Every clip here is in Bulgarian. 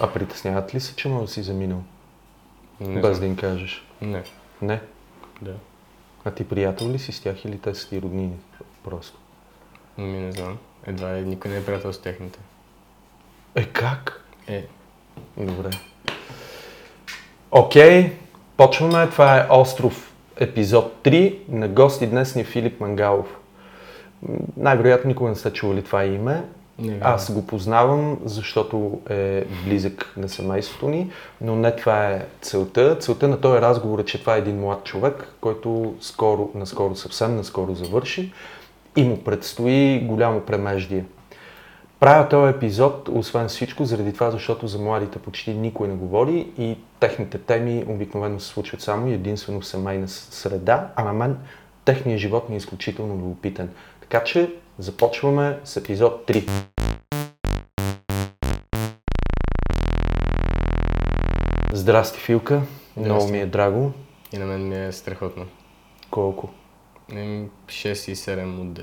А притесняват ли се, че да си заминал? Не без да им кажеш. Не, Не. да. А ти приятел ли си с тях или те са ти роднини? Просто. Ми не знам. Едва ли никой не е приятел с техните. Е, как? Е, Добре. Окей, почваме. Това е Остров епизод 3. На гости днес ни е Филип Мангалов. Най-вероятно никога не сте чували това име. Не Аз го познавам, защото е близък на семейството ни, но не това е целта. Целта на този разговор е, че това е един млад човек, който скоро, наскоро, съвсем наскоро завърши и му предстои голямо премеждие. Правя този епизод, освен всичко, заради това, защото за младите почти никой не говори и техните теми обикновено се случват само и единствено в семейна среда, а на мен техният живот ми е изключително любопитен. Така че започваме с епизод 3. Здрасти, Филка. Много Здрасти. ми е драго. И на мен ми е страхотно. Колко? Еми, 6 и 7 от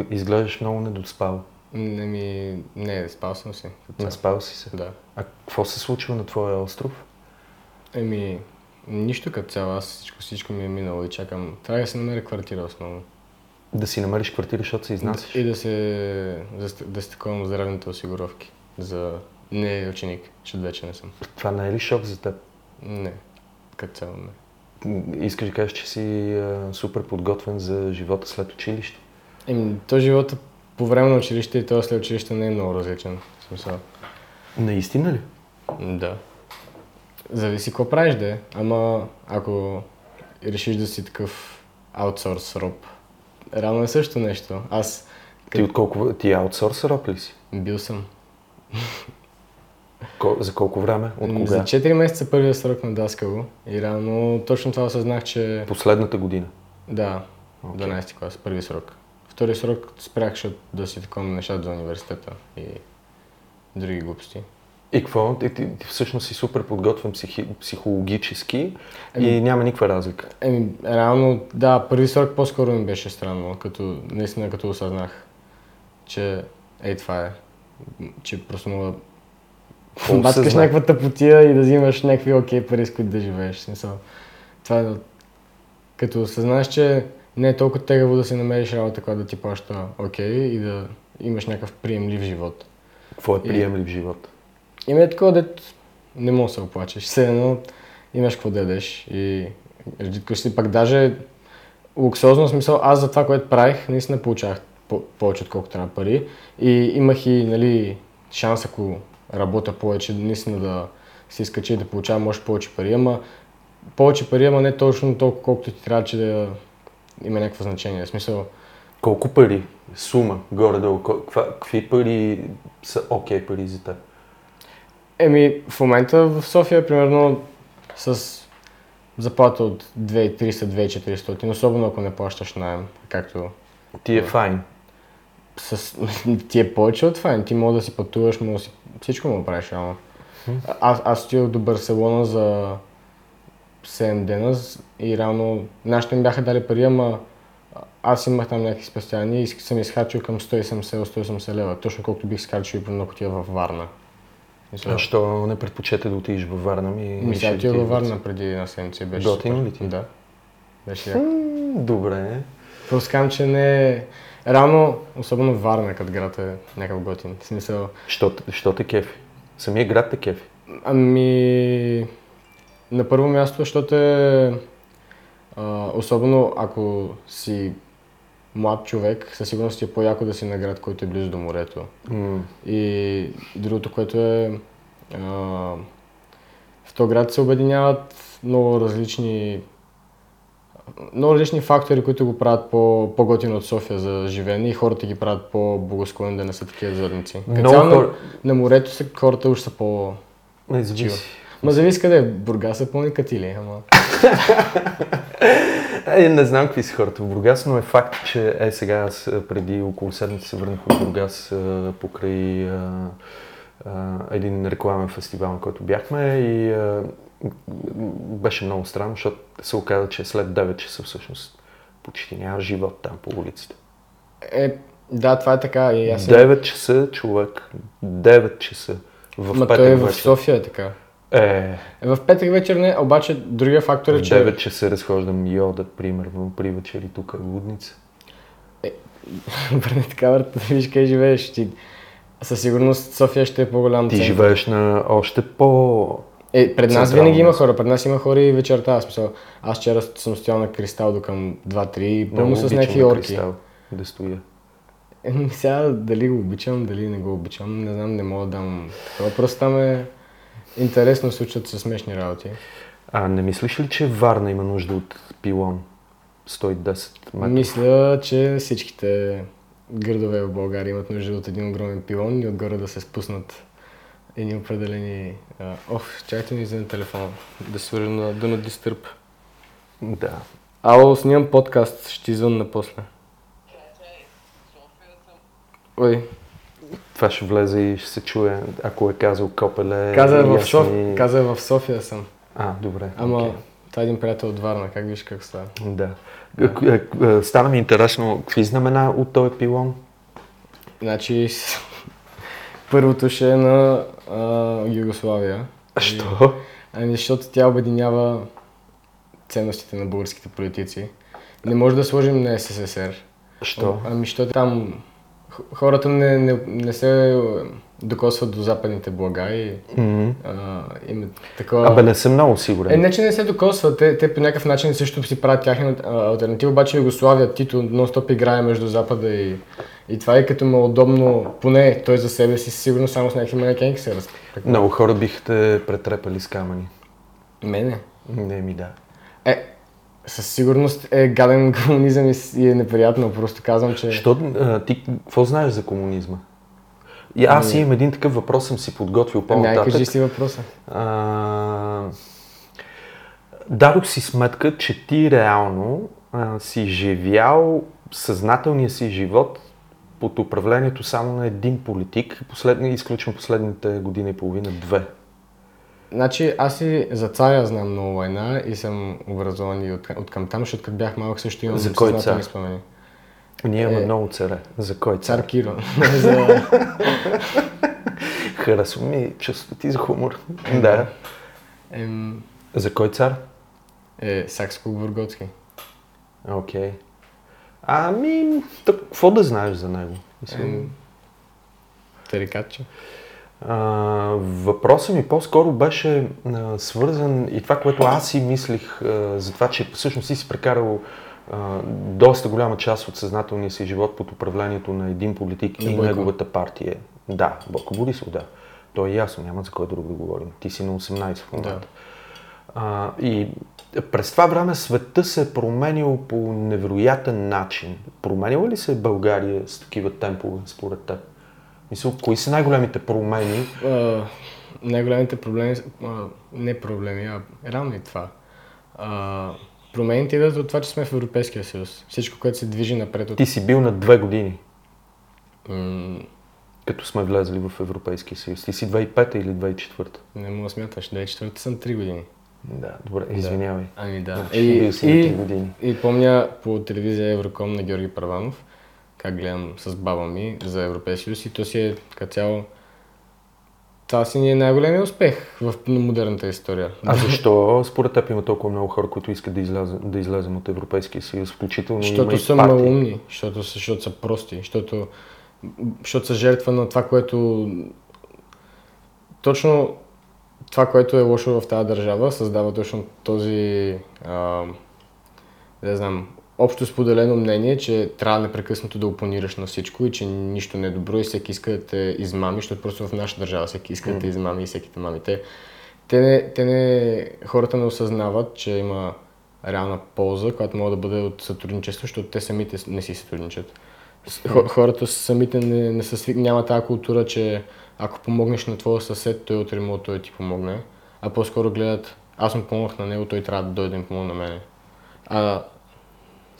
10. Изглеждаш много недоспал. Не ми... Не, спал съм си. цяло. Наспал си се. Да. А какво се случва на твоя остров? Еми, нищо като цяло. Аз всичко, всичко ми е минало и чакам. Трябва да се намери квартира основно. Да си намериш квартира, защото се изнасяш? И да се... Да, ст- да стъкувам здравните осигуровки. За... Не ученик, защото вече не съм. Това не е ли шок за теб? Не. Като цяло не. Искаш да кажеш, че си а, супер подготвен за живота след училище? Еми, то живота по време на училище и то след училище не е много различен. В смисъл. Наистина ли? Да. Зависи какво правиш да е. Ама ако решиш да си такъв аутсорс роб, реално е също нещо. Аз Ти от колко... Ти аутсорсър роб ли си? бил съм. За колко време? От кога? За 4 месеца първия срок на Даскало и реално точно това осъзнах, че Последната година. да, Окей. 12 клас, първи срок. Втори срок спрях, да си такова нещата за университета и други глупости. И какво? Ти, ти, ти всъщност си супер подготвен психи... психологически и Ами- няма никаква разлика. Еми, реално, да, първи срок по-скоро ми беше странно, като, наистина като осъзнах, че ей това е, че просто мога осъзна? някаква тъпотия и да взимаш някакви окей пари, с които да живееш. Смисъл, това е, като осъзнаеш, че не е толкова тегаво да си намериш работа, която да ти плаща окей и да имаш някакъв приемлив живот. Какво е И- приемлив живот? Има е такова, дет не можеш да се оплачеш. Все едно имаш какво да ядеш и редко си пак даже луксозно смисъл, аз за това, което правих, наистина получавах по- повече отколкото трябва пари и имах и нали, шанс, ако работя повече, наистина да се изкачи да получавам още повече пари, ама повече пари, ама не точно толкова, колкото ти трябва, че да има някакво значение. В смисъл, Колко пари? Сума, горе-долу. Какви пари са окей пари за теб? Еми, в момента в София, примерно, с заплата от 2300-2400, особено ако не плащаш найем, както Ти е файн. с... ти е повече от файн, ти мога да си пътуваш, да си... всичко да правиш, ама. Аз, аз отидох до Барселона за 7 дена и реално нашите ми бяха дали пари, ама аз имах там някакви спестявания и съм изхарчил към 170-180 лева, точно колкото бих изхарчил и ако отида във Варна. Мисля, А що не предпочете да отидеш във Варна ми? Ми сега ще отидох във отидеш? Варна преди една седмица беше супер. ли ти? Да. Беше яко. Добре. Просто казвам, че не е... Реално, особено Варна като град е някакъв готин. В смисъл, Що, що те кефи? Самия град те кефи. ами... На първо място, защото е... А, особено ако си млад човек, със сигурност е по-яко да си на град, който е близо до морето. М, И другото, което е... А, в този град се обединяват много различни много различни фактори, които го правят по, по-готино от София за живеене и хората ги правят по-благосклонни да не са такива задници. Като цяло на, на морето са, хората уж са по... Не, зависи. Ма зависи къде е. Бургас са пълни катили, ама... Е, не знам какви са хората в Бургас, но е факт, че е сега аз а, преди около седмица се върнах от Бургас а, покрай а, а, един рекламен фестивал, на който бяхме и а, беше много странно, защото се оказа, че след 9 часа всъщност почти няма живот там по улиците. Е, да, това е така и аз... 9 часа човек, 9 часа. В Ма той е в. София е така. Е, Е, в петък вечер не, обаче другия фактор в е, че... 9 часа разхождам йода, примерно, при вечери тук е лудница. Върни така, брат, да виж къде живееш. Ти... Със сигурност София ще е по-голям Ти център. живееш на още по... Е, пред нас винаги има хора, пред нас има хора и вечерта. Аз, смисъл, аз вчера съм стоял на кристал до към 2-3 и пълно с някакви орки. Кристал да стоя. Еми, сега дали го обичам, дали не го обичам, не знам, не мога да дам такова. Просто там е интересно, се смешни работи. А не мислиш ли, че Варна има нужда от пилон? 110 метра. Мисля, че всичките градове в България имат нужда от един огромен пилон и отгоре да се спуснат едни определени... Оф, чакайте ми за телефона, да се на Do Not Disturb. Да. Ало, снимам подкаст, ще ти звънна после. Ой, Това ще влезе и ще се чуе, ако е казал Копеле. каза е в, Соф... каза е в София съм. А, добре. Ама окей. това е един приятел от Варна, как виж как става? Да. Е, е, е, Стана ми интересно, какви знамена от този пилон? Значи, първото ще е на а, Югославия. А Що? Ами, защото тя обединява ценностите на българските политици. Не може да сложим на СССР. Що? Ами, защото там хората не, не, не се докосват до западните блага и М. а, има такова... Абе, не съм много сигурен. Е, не, че не се докосват, те, те по някакъв начин също си правят тяхна альтернатива, обаче Югославия, Тито нон-стоп играе между Запада и, и това е като му е удобно, поне той за себе си, сигурно само с някакви манекенки се разпреква. Много хора бихте претрепали с камъни. Мене? Не ми да. Е, със сигурност е гаден комунизъм и, е неприятно, просто казвам, че... Що, ти какво знаеш за комунизма? И аз Ами- имам един такъв въпрос, съм си подготвил Ами, по-нататък. кажи си въпроса. А, дадох си сметка, че ти реално а, си живял съзнателния си живот под управлението само на един политик, последни, изключвам последните година и половина, две. Значи аз и за царя знам много война и съм образован и от, от към там, защото като бях малък също имам За кой цар? спомени. Ние имаме Е. много царе. За кой цар? Цар Киро. за... Харесва ми чувството ти за хумор. да. Ем, За кой цар? е, Сакско-Бурготски. Окей. Ами, тъп, какво да знаеш за него? Ем, Тарикатче. Въпросът ми по-скоро беше а, свързан и това, което аз си мислих а, за това, че всъщност си си прекарал а, доста голяма част от съзнателния си живот под управлението на един политик и Бойко. неговата партия. Да, Бойко Борисов, да. То е ясно, няма за кой друг да говорим. Ти си на 18 в момента. Да. А, и през това време света се е променил по невероятен начин. Променила ли се България с такива темпове, според теб? Мисля, кои са най-големите промени? А, най-големите проблеми, а, не проблеми, а реално и това. А, промените идват от това, че сме в Европейския съюз. Всичко, което се движи напред от... Ти си бил на две години, М, като сме влезли в Европейския съюз. Ти си 2005 или 2004? не мога да смяташ, да е четвърта съм 3 години. Да, добре, извинявай. Ами да. Значи бил си на 3 години. и помня по телевизия Евроком на Георги Първанов, как гледам с баба ми за Европейския съюз и то си е като цяло... Това си ни е най-големият успех в модерната история. А защо според теб има толкова много хора, които искат да, изляза, да излезем от Европейския съюз, включително има Защото и са партии? малумни, защото, защото са прости, защото, защото са жертва на това, което... Точно това, което е лошо в тази държава, създава точно този, а, не знам, общо споделено мнение, че трябва непрекъснато да опонираш на всичко и че нищо не е добро и всеки иска да те измами, защото просто в нашата държава всеки иска да те измами и всеки те мами. Те, те, не, те не, хората не осъзнават, че има реална полза, която може да бъде от сътрудничество, защото те самите не си сътрудничат. Хората самите не, не са свик... няма тази култура, че ако помогнеш на твоя съсед, той утре може той ти помогне, а по-скоро гледат, аз му помогнах на него, той трябва да дойде ми помогне на мене. А,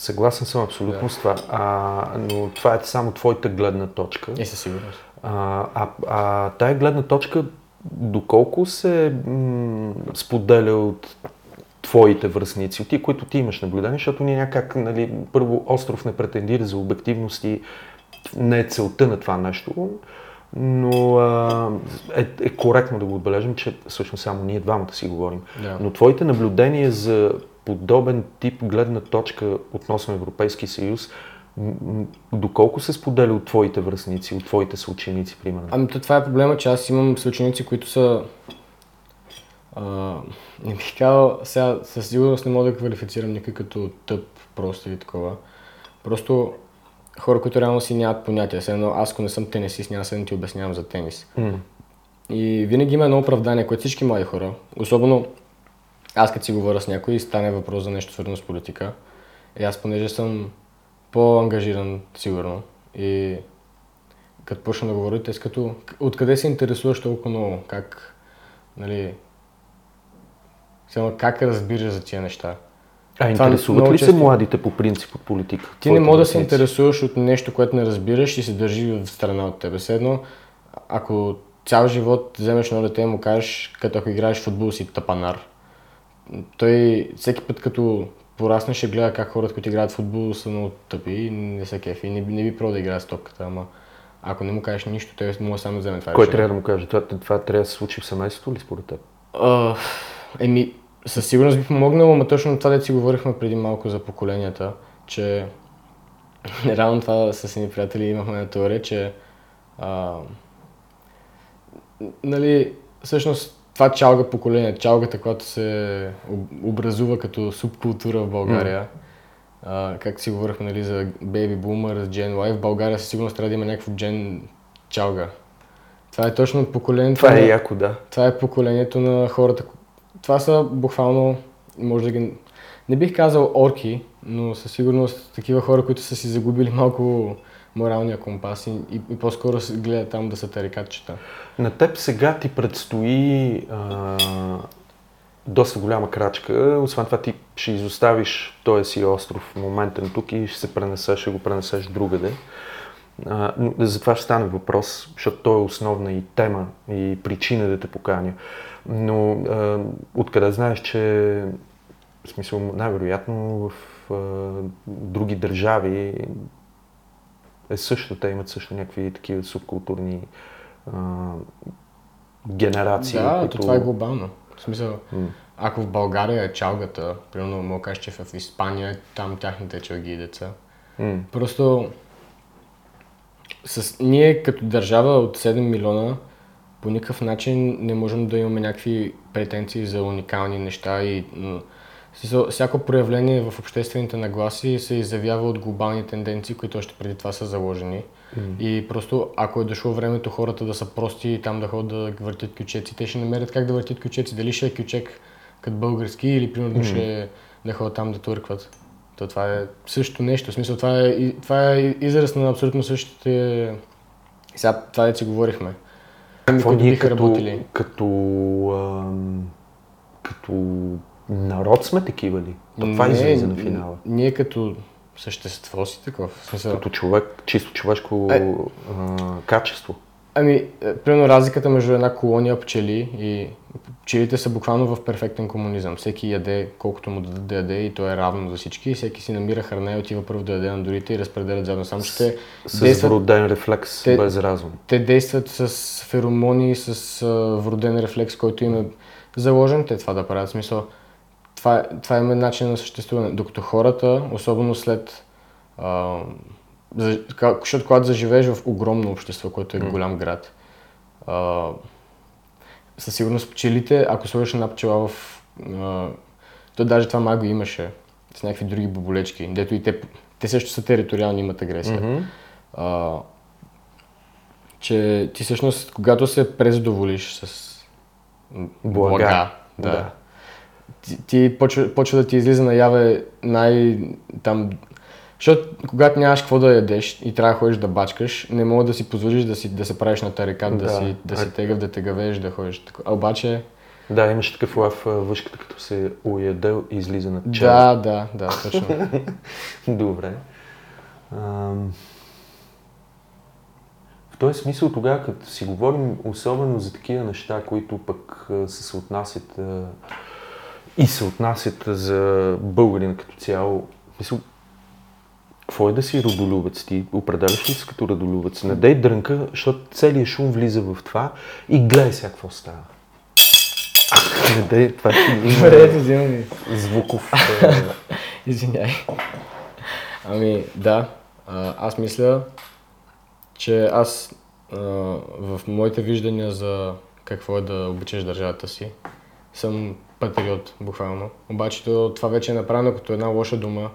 Съгласен съм абсолютно с това, а, но това е само твоята гледна точка. е със сигурност. А, а, а тая гледна точка, доколко се м- споделя от твоите връзници, от ти, които ти имаш наблюдение, защото ние някак, нали, първо, остров не претендира за обективност и не е целта на това нещо. но а, е, е коректно да го отбележим, че всъщност само ние двамата си говорим. Да. Но твоите наблюдения за подобен тип гледна точка относно Европейски съюз, доколко се споделя от твоите връзници, от твоите съученици, примерно? Ами то това е проблема, че аз имам съученици, които са... А, не бих казал, сега със сигурност не мога да квалифицирам никой като тъп, просто или такова. Просто хора, които реално си нямат понятие. Все едно, аз ако не съм тенисист, няма да ти обяснявам за тенис. М. И винаги има едно оправдание, което всички млади хора, особено аз като си говоря с някой и стане въпрос за нещо свързано с политика, и аз понеже съм по-ангажиран, сигурно, и като почна да говоря, те като, откъде се интересуваш толкова много, как, нали, само как разбираш за тия неща. А Това интересуват ли се често- младите по принцип от политика? Ти не Твоите може да се интересуваш от нещо, което не разбираш и се държи в страна от тебе. Все едно, ако цял живот вземеш едно дете и му кажеш, като ако играеш футбол си тапанар, той всеки път като порасне ще гледа как хората, които играят в футбол са много тъпи и не са кефи. Не, не би пробвал да играе с топката, ама ако не му кажеш нищо, той може само да вземе това Кой решение. трябва да му каже? Това, това трябва да се случи в семейството ли според теб? Еми, със сигурност би помогнало, но точно това, да си говорихме преди малко за поколенията, че реално това с едни приятели имахме на теория, че а, нали, всъщност това чалга поколение, чалгата, която се об- образува като субкултура в България, а, как си говорихме нали, за Baby Boomer, Gen Y, в България със сигурност трябва да има някакво Gen чалга. Това е точно поколението Това е на- яко, да. това е поколението на хората. Това са буквално, може да ги... Не бих казал орки, но със сигурност такива хора, които са си загубили малко моралния компас и, и, и по-скоро се гледат там да са тарикатчета. На теб сега ти предстои а, доста голяма крачка. Освен това ти ще изоставиш този си остров моментен тук и ще се пренесеш, ще го пренесеш другаде. А, за това ще стане въпрос, защото то е основна и тема и причина да те поканя. Но а, откъде знаеш, че в смисъл най-вероятно в а, други държави е също, те имат също някакви такива субкултурни а, генерации. да, които... то това е глобално. В смисъл, М. ако в България е чалгата, примерно да кажа, че в Испания там тяхните чалги и деца. М. Просто с, ние като държава от 7 милиона по никакъв начин не можем да имаме някакви претенции за уникални неща и всяко проявление в обществените нагласи се изявява от глобални тенденции, които още преди това са заложени. И просто ако е дошло времето хората да са прости и там да ходят да въртят кючеци, те ще намерят как да въртят кючеци. Дали ще е кючек като български или примерно ще е да ходят там да туркват. То това е същото нещо. В смисъл, това е, това е израз на абсолютно същите... Сега това да си говорихме. Какво които ние биха като, работили. като, ам, като народ сме такива ли? То това Не, излиза на финала. Ние като същество си такова. В смисъл, Като човек, чисто човешко Е. а, качество. Ами, е, примерно разликата между една колония пчели и пчелите са буквално в перфектен комунизъм. Всеки яде колкото му дадат да яде и то е равно за всички. И всеки си намира храна и отива първо да яде на другите и разпределят заедно. Само че те С действат, вроден рефлекс, те- без разум. те действат с феромони, с а, вроден рефлекс, който им е заложен. Те това да правят. Смисъл, това, това е начин на съществуване. Докато хората, особено след а, за, защото когато заживееш в огромно общество, което е голям град, а, със сигурност пчелите, ако сложиш една пчела в... А, то даже това май го имаше с някакви други боболечки, дето и те, те също са териториални, имат агресия. Мгм. А, че ти всъщност, когато се презадоволиш с Блага. блага да, Да. Ти, ти почва, почва да ти излиза наяве най... там... Защото когато нямаш какво да ядеш и трябва да ходиш да бачкаш, не мога да си позволиш да, си, да се правиш на тарикат, да, Да. си, да си тегав, да те гавееш, да ходиш. А обаче, Да, имаш такъв лав въшката, като се уядел и излиза на чело. да, да, да, точно. Добре. Ам... В този смисъл тогава, като си говорим особено за такива неща, които пък се, се отнасят а, и се отнасят за българина като цяло, мисъл, какво е да си родолюбец? Ти определяш ли се като родолюбец? Не дай дрънка, защото целият шум влиза в това и гледай сега какво става. Не дай, това ще Добре, има ми. звуков... е, Извиняй. Ами, да. Аз мисля, че аз а, в моите виждания за какво е да обичаш държавата си, съм патриот, буквално. Обаче то- това вече е направено като една лоша дума.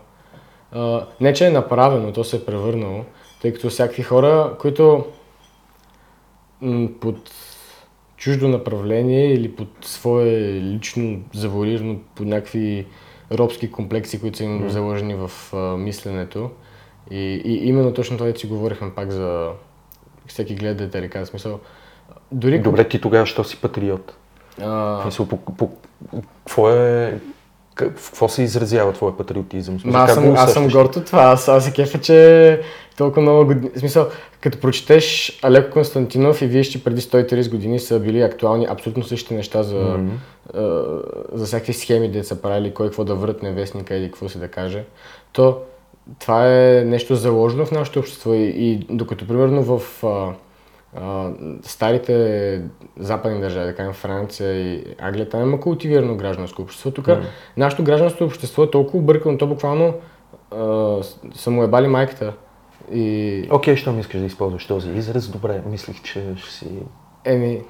А, не, че е направено, то се е превърнало, тъй като всякакви хора, които м, под чуждо направление или под свое лично заворирано под някакви робски комплекси, които са им заложени в а, мисленето. И, и именно точно това, си говорихме пак за всеки гледа в смисъл. Дори Добре, ти тогава, що си патриот? а, В смисъл, по, по, какво е... В какво се изразява твоя патриотизъм? Смисъл, аз съм, аз съм горд от това. Аз, аз се кефа, че толкова много години. В смисъл, като прочетеш Алеко Константинов и вие ще преди 130 години са били актуални абсолютно същите неща за, Мгм. а, за всякакви схеми, де са правили, кой какво да въртне вестника или какво си да каже, то това е нещо заложено в нашето общество и, и докато примерно в а, а, старите западни държави, да кажем Франция и Англия, там има култивирано гражданско общество. Тук нашето гражданско общество е толкова объркано, то буквално а, са му ебали майката. И Окей, що ми искаш да използваш този израз? Добре, мислих, че ще си... Еми,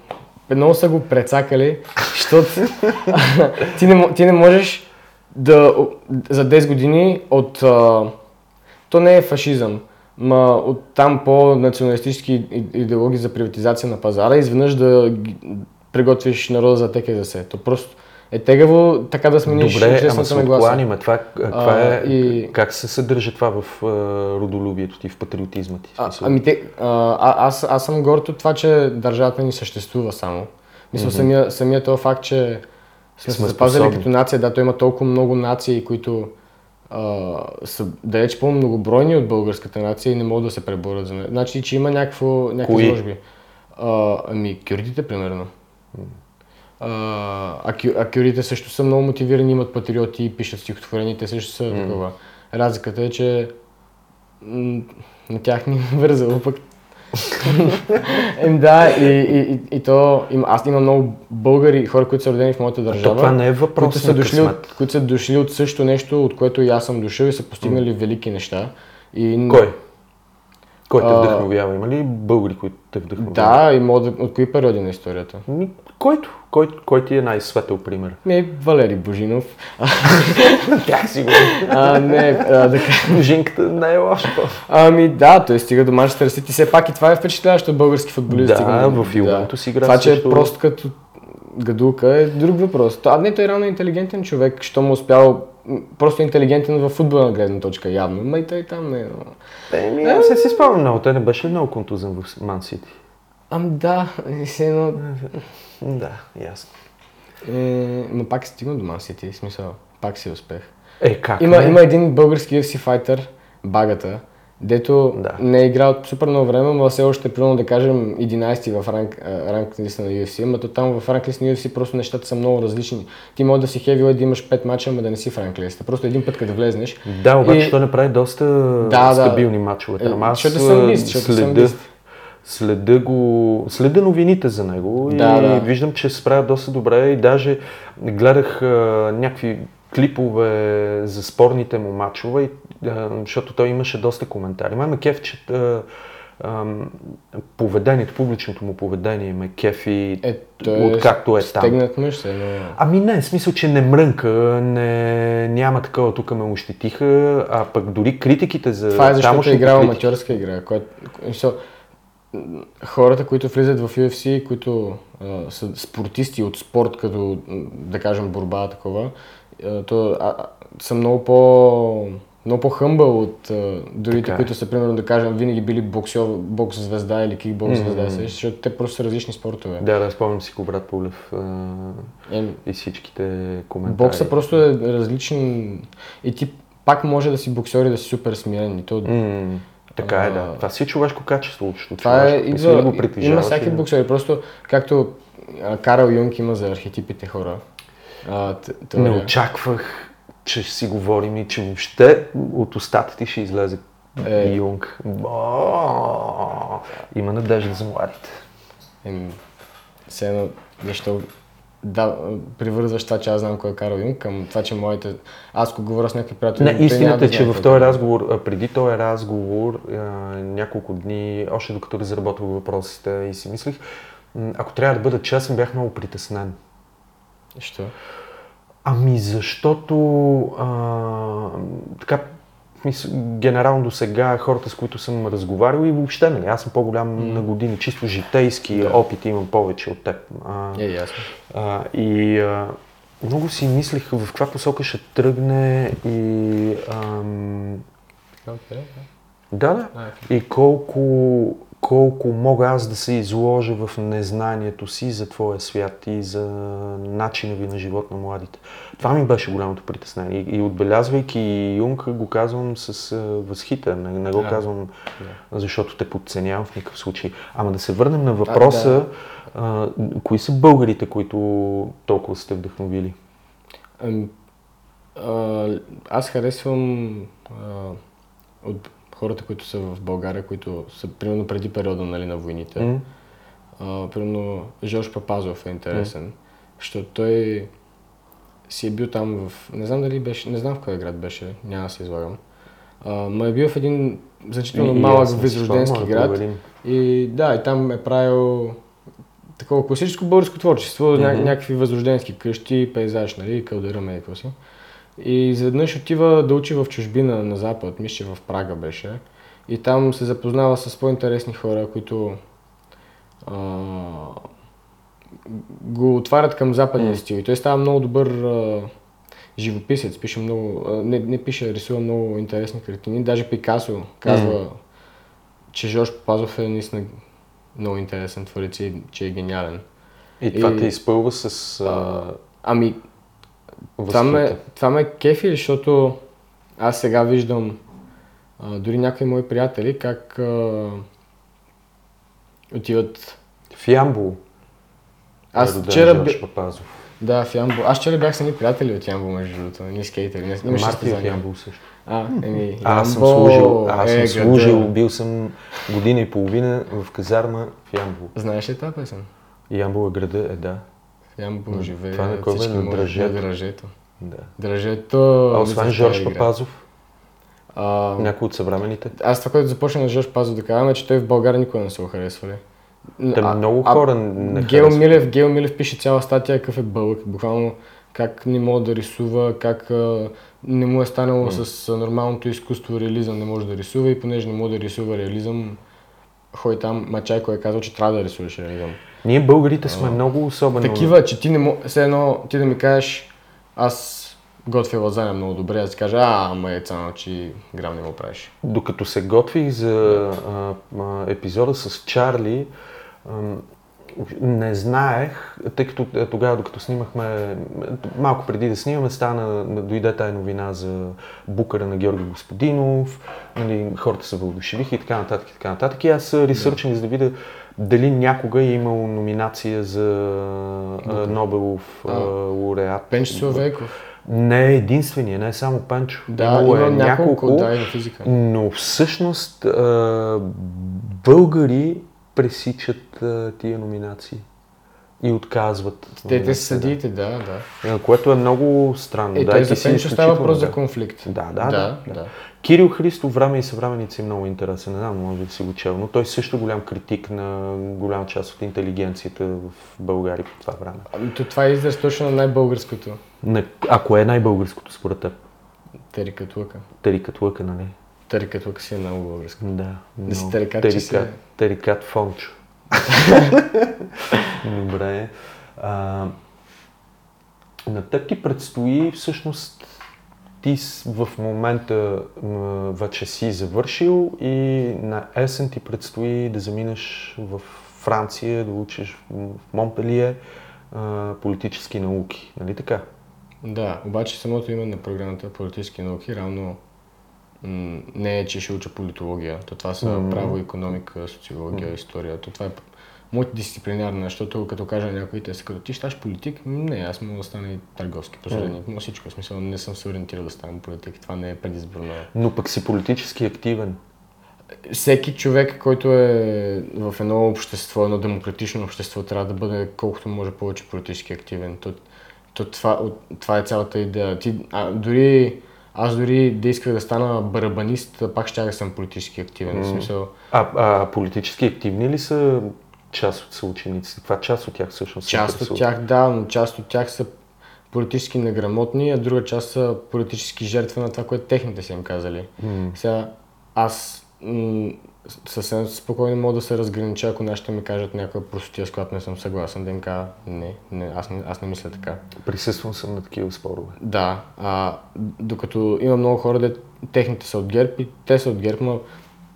много са го прецакали, защото ти, не, ти не можеш да за 10 години от... А, то не е фашизъм, ма от там по-националистически идеологии за приватизация на пазара, изведнъж да приготвиш народа за теке за се. То просто е тегаво така да смениш Добре, ама се откланиме. Това, това А, е, и- Как се съдържа това в а, родолюбието ти, в патриотизма ти? А, ами те, а, аз, аз съм горд от това, че държавата ни съществува само. Мисля, самия, самия този факт, че сме се запазили като нация, да, той има толкова много нации, които а, са далеч по-многобройни от българската нация и не могат да се преборят за нея. Значи, че има някакво, някакви Кои? изложби. А, ами, кюрдите, примерно. А, а, кю, а кюрдите също са много мотивирани, имат патриоти, пишат стихотворения, те също са такова. Разликата е, че м, на тях ни е вързало пък. Ем да, и, и, и, то, им, аз имам много българи, хора, които са родени в моята то държава, това не е въпрос които, са дошли от, които са дошли от също нещо, от което и аз съм дошъл и са постигнали велики неща. И, Кой? Кой те вдъхновява? Има ли българи, които те вдъхновяват? Да, и мога да, от кои периоди на историята? Ми, който? Кой, кой ти е най-светъл пример? Ми, Валери Божинов. Тях си го. А, не, а, да кажа. Жинката не е лоша. Ами да, той стига до Манчестър Сити. Все пак и това е ввпечатляващо от български футболист. Да, в Ювентус игра Това, че е също. прост като гадулка е друг въпрос. А не, той е реално интелигентен човек, що му успял м, просто интелигентен в футболна гледна точка, явно. Ма и той там не е. Еми, аз не си спомням много. Той не беше много контузен в Ман Сити? Ами да, едно... Да, ясно. Е, но пак стигна до Ман Сити, смисъл, пак си успех. Е, как Има, не? има един български UFC файтър, Багата, дето Да. не е играл супер много време, но все още примерно да кажем 11 в ранг, ранг листа на UFC, но то там в ранг листа на UFC просто нещата са много различни. Ти може да си хевил да имаш 5 мача, ама да не си в ранг листа. Просто един път като влезнеш. Да, обаче И- той направи доста да. стабилни мачове. Е, Ама аз защото съм лист, защото съм следя, лист. Следя го, следя новините за него Да, и да. виждам, че се справя доста добре и даже гледах а, някакви клипове за спорните му мачове, и, а, защото той имаше доста коментари. Ма ме кеф, че а, ам, поведението, публичното му поведение ме кефи Е, откакто е там. Стегнат мъж се, но... Ами не, в смисъл, че не мрънка, не, няма такова, тук ме ощетиха, а пък дори критиките за Това е защото е играл критики- аматьорска игра. М, хората, които влизат в UFC, които а, са спортисти от спорт, като да кажем борба такова, а, то, а, са много по много по-хъмбъл от а, другите, Така е. които са, примерно, да кажем, винаги били боксьор, бокс звезда или кикбокс звезда, mm-hmm. защото те просто са различни спортове. Да, да, спомням си го брат Пулев Е, и всичките коментари. бокса просто е различен и ти пак може да си боксер и да си супер смирен. И то, М, така е, да. Това си е човешко качество. общо. Това е, човешко. Ли идва, го има всякакви боксери, просто както Карл Юнг има за архетипите хора. А, т- Не теория. очаквах, че ще си говорим и че въобще от устата ти ще излезе Е. Юнг. Има надежда за младите. Еми, все едно, защо да, привързваш това, че аз знам кой е Карл Юнг към това, че моите... Аз ако говоря с някакви приятели... Не, истината е, че в е този Юнг. разговор, преди този разговор, няколко дни, още докато разработвах въпросите и си мислих, ако трябва да бъда честен, бях много притеснен. Що? Ами защото а, така, генерално до сега хората, с които съм разговарял и въобще, нали, аз съм по-голям на години, чисто житейски Да. опит имам повече от теб. А, Е, ясно. а, и а, много си мислих в каква посока ще тръгне и ам, Окей, да, да. А, И колко, колко мога аз да се изложа в незнанието си за твоя свят и за начина ви на живот на младите. Това ми беше голямото притеснение. И, и отбелязвайки Юнг, го казвам с а, възхита. Не, не го Да. казвам, защото те подценявам в никакъв случай. Ама да се върнем на въпроса, а, кои са българите, които толкова сте вдъхновили? А, аз харесвам а, от хората, които са в България, които са примерно преди периода нали, на войните. М? А, примерно Жорж Папазов е интересен, защото той си е бил там в... Не знам дали беше... Не знам в кой град беше, няма да се излагам. А, ма е бил в един значително И- малък възрожденски град. И да, и там е правил такова класическо българско творчество, ня- Мгм. някакви възрожденски къщи, пейзаж, нали, калдера, ме какво си. И изведнъж отива да учи в чужбина на запад, мисля, в Прага беше. И там се запознава с по-интересни хора, които а, го отварят към западния М. стил. И той става много добър а, живописец, пише много, а, не, не пише, рисува много интересни картини. Даже Пикасо казва, че Жорж Папазов е наистина много интересен творец и че е гениален. И това И- те изпълва с а, Ами, това ме, това ме кефи, защото аз сега виждам а, дори някои мои приятели как а, отиват... В Ямбол. Аз е роден вчера... Бе-. Да, в Ямбол. Аз вчера бях с едни приятели от Ямбол, между другото. Ние скейтери. Не, имаше Марти в състезание. Ямбол също. А, еми, Аз съм служил, аз съм е служил, града. бил съм година и половина в казарма в Ямбол. Знаеш ли тази песен? Ямбол е града, е да. В Ямбол М, живее това на кой всички На Дръжето? Дръжето. да. Дръжето... А освен че Жорж. Папазов, А, някой от съвременните. Аз това, което започна на Жорж Пазов да казвам е, че той в България никога не са го харесвали. Те А- много а хора не Гео харесват. Милев, Гео Милев пише цяла статия какъв е бълък, буквално как не може да рисува, как а, не му е станало с а, нормалното изкуство реализъм, не може да рисува и понеже не може да рисува реализъм, ходи там, Мачайко е казал, че трябва да рисуваш реализъм. Ние българите сме много особено. Такива, че ти не мо... все едно ти да ми кажеш, аз готвя лазаня много добре, аз ти кажа, а, ама е цано, че грам не го правиш. Докато се готвих за а, а, епизода с Чарли, ам, не знаех, тъй като е, тогава, докато снимахме, малко преди да снимаме, стана, дойде тая новина за букара на Георги Господинов, нали, хората се въодушевиха и така нататък, и така нататък. И аз ресърчам за да видя дали някога е имало номинация за а, Нобелов а, лауреат. Пенчо Словейков. Не е единствения, не е само Пенчо. Да, Имало има е няколко, да, и на физика. но всъщност а, българи пресичат а, тия номинации и отказват. Те, те са съдиите, да, да. да. Което е много странно. Е, да, той за Пенчо става въпрос за конфликт. Да, да, да. да. да. Кирил Христов, време и съвременници е много интересен. Не знам, може би си го чел, но той също е голям критик на голяма част от интелигенцията в България по това време. Ами, то това е израз точно на най-българското. На, ако е най-българското според теб, Терикатлъка. Терикат Лъка, нали? Терикатлъка си е много българска. Да. Да си но терикат, че си- терикат Фончо. Добре. А, на теб ти предстои всъщност ти в момента вече си завършил и на есен ти предстои да заминеш в Франция, да учиш в Монпелие политически науки, нали така? Да, обаче самото име на програмата политически науки равно м, не е, че ще уча политология. То това са право, економика, социология, история. То това е мултидисциплинарна, защото като кажа някой, те са като ти щаш политик, не, аз мога да стана и търговски посредник, мога всичко, в смисъл не съм се ориентирал да ставам политик, това не е предизборно. Но пък си политически активен. Всеки човек, който е в едно общество, едно демократично общество, трябва да бъде колкото може повече политически активен. То, то това, това е цялата идея. Ти, а, дори аз дори да исках да стана барабанист, пак ще да съм политически активен. Mm. Смисъл... А, а политически активни ли са част от съучениците? Каква част от тях всъщност Част от тях, да, но част от тях са политически неграмотни, а друга част са политически жертва на това, което техните са им казали. Mm. Сега, аз м- съвсем спокойно мога да се разгранича, ако нашите ми кажат някаква простотия, с която не съм съгласен, да им кажа не, не аз, не аз не мисля така. Присъствам съм на такива спорове. Да, а, докато има много хора, де техните са от ГЕРБ и те са от ГЕРБ, но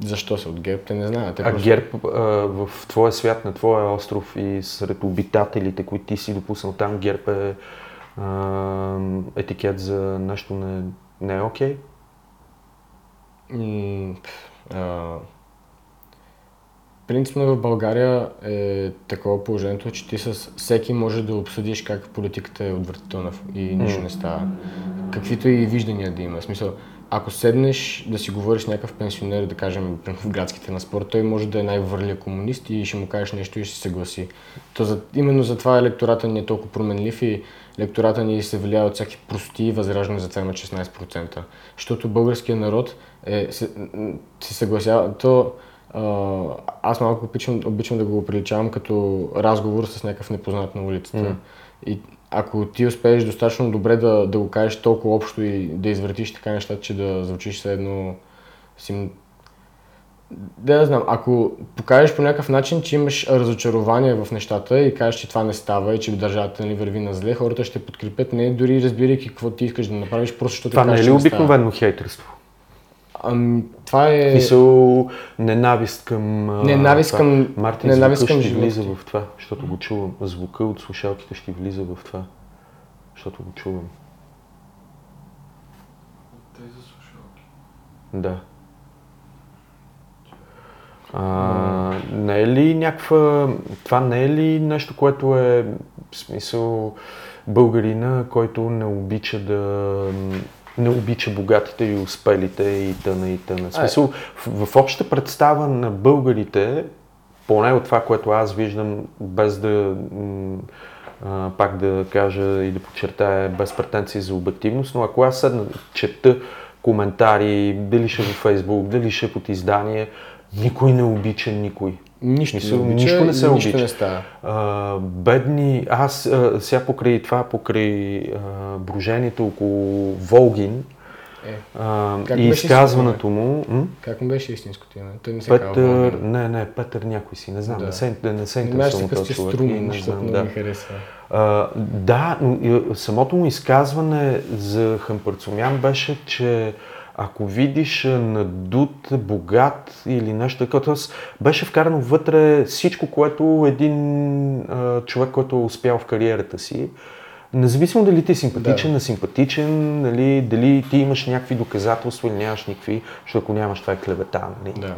защо са от ГЕРБ, те не знаят. Те а просто... ГЕРБ а, в твоя свят, на твоя остров и сред обитателите, които ти си допуснал там, ГЕРБ е а, етикет за нещо не, не е окей? Okay? Принципно в България е такова положението, че ти с всеки може да обсъдиш как политиката е отвратителна и нищо не става. Каквито и виждания да има. В смисъл, ако седнеш да си говориш с някакъв пенсионер, да кажем в градските на спорт, той може да е най-върлия комунист и ще му кажеш нещо и ще се съгласи. То за, именно затова електората ни е толкова променлив и електората ни се влияе от всяки прости и възраждане за това има 16%. Защото българският народ е, се, се съгласява. То, аз малко обичам, обичам да го приличавам като разговор с някакъв непознат на улицата. Mm. И ако ти успееш достатъчно добре да, да го кажеш толкова общо и да извъртиш така нещата, че да звучиш все едно си... Да, да знам, ако покажеш по някакъв начин, че имаш разочарование в нещата и кажеш, че това не става и че държавата нали, върви на зле, хората ще подкрепят, не дори разбирайки какво ти искаш да направиш, просто защото Това не е ли обикновено хейтерство? Ами, това е... Мисъл, ненавист към... Ненавист към... Мартин ненавист към ще влиза в това, защото го чувам. Звука от слушалките ще влиза в това, защото го чувам. Тези слушалки? Да. А, не е ли някаква... Това не е ли нещо, което е в смисъл българина, който не обича да не обича богатите и успелите и тъна и тъна. Смисъл, в, в общата представа на българите, поне от това, което аз виждам, без да а, пак да кажа и да подчертая без претенции за обективност, но ако аз седна чета коментари, дали ще в Фейсбук, дали ще под издание, никой не обича никой. Нищо, не обича, нищо не се нищо обича. Не става. А, бедни, аз а, сега покрай това, покрай а, брожението около Волгин е. а, и изказването му... М? Как му беше истинското име? Той не се Петър, не, не, Петър някой си, не знам, да. не се, не се интересувам този човек. Струм, не знам, да. ми харесва. А, да, но самото му изказване за Хампарцумян беше, че ако видиш надут, богат или нещо такова, т.е. беше вкарано вътре всичко, което един а, човек, който е успял в кариерата си, независимо дали ти е симпатичен, да. несимпатичен, нали, дали ти имаш някакви доказателства или нямаш никакви, защото ако нямаш, това е клевета. Нали? Да.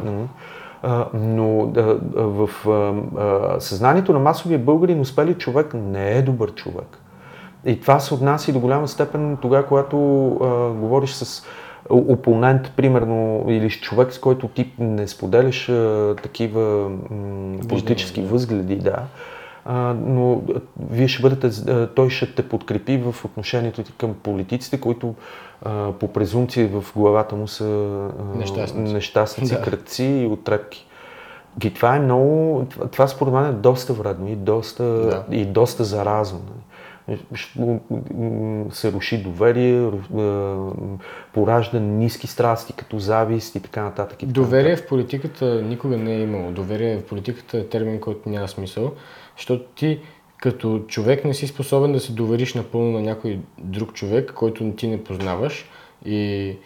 А, но да, в а, съзнанието на масовия българин успели човек не е добър човек. И това се отнася и до голяма степен тогава, когато а, говориш с опонент, примерно, или с човек, с който ти не споделяш а, такива м, политически да. възгледи, да. А, но вие ще бъдете, той ще те подкрепи в отношението ти към политиците, които а, по презумпция в главата му са нещастници, нещастници да. кръци и отрепки. И това е много, това според мен е доста вредно и доста, да. и доста заразно. Нали се руши доверие, поражда ниски страсти, като завист и така нататък. И така доверие нататък. в политиката никога не е имало. Доверие в политиката е термин, който няма смисъл, защото ти като човек не си способен да се довериш напълно на някой друг човек, който ти не познаваш и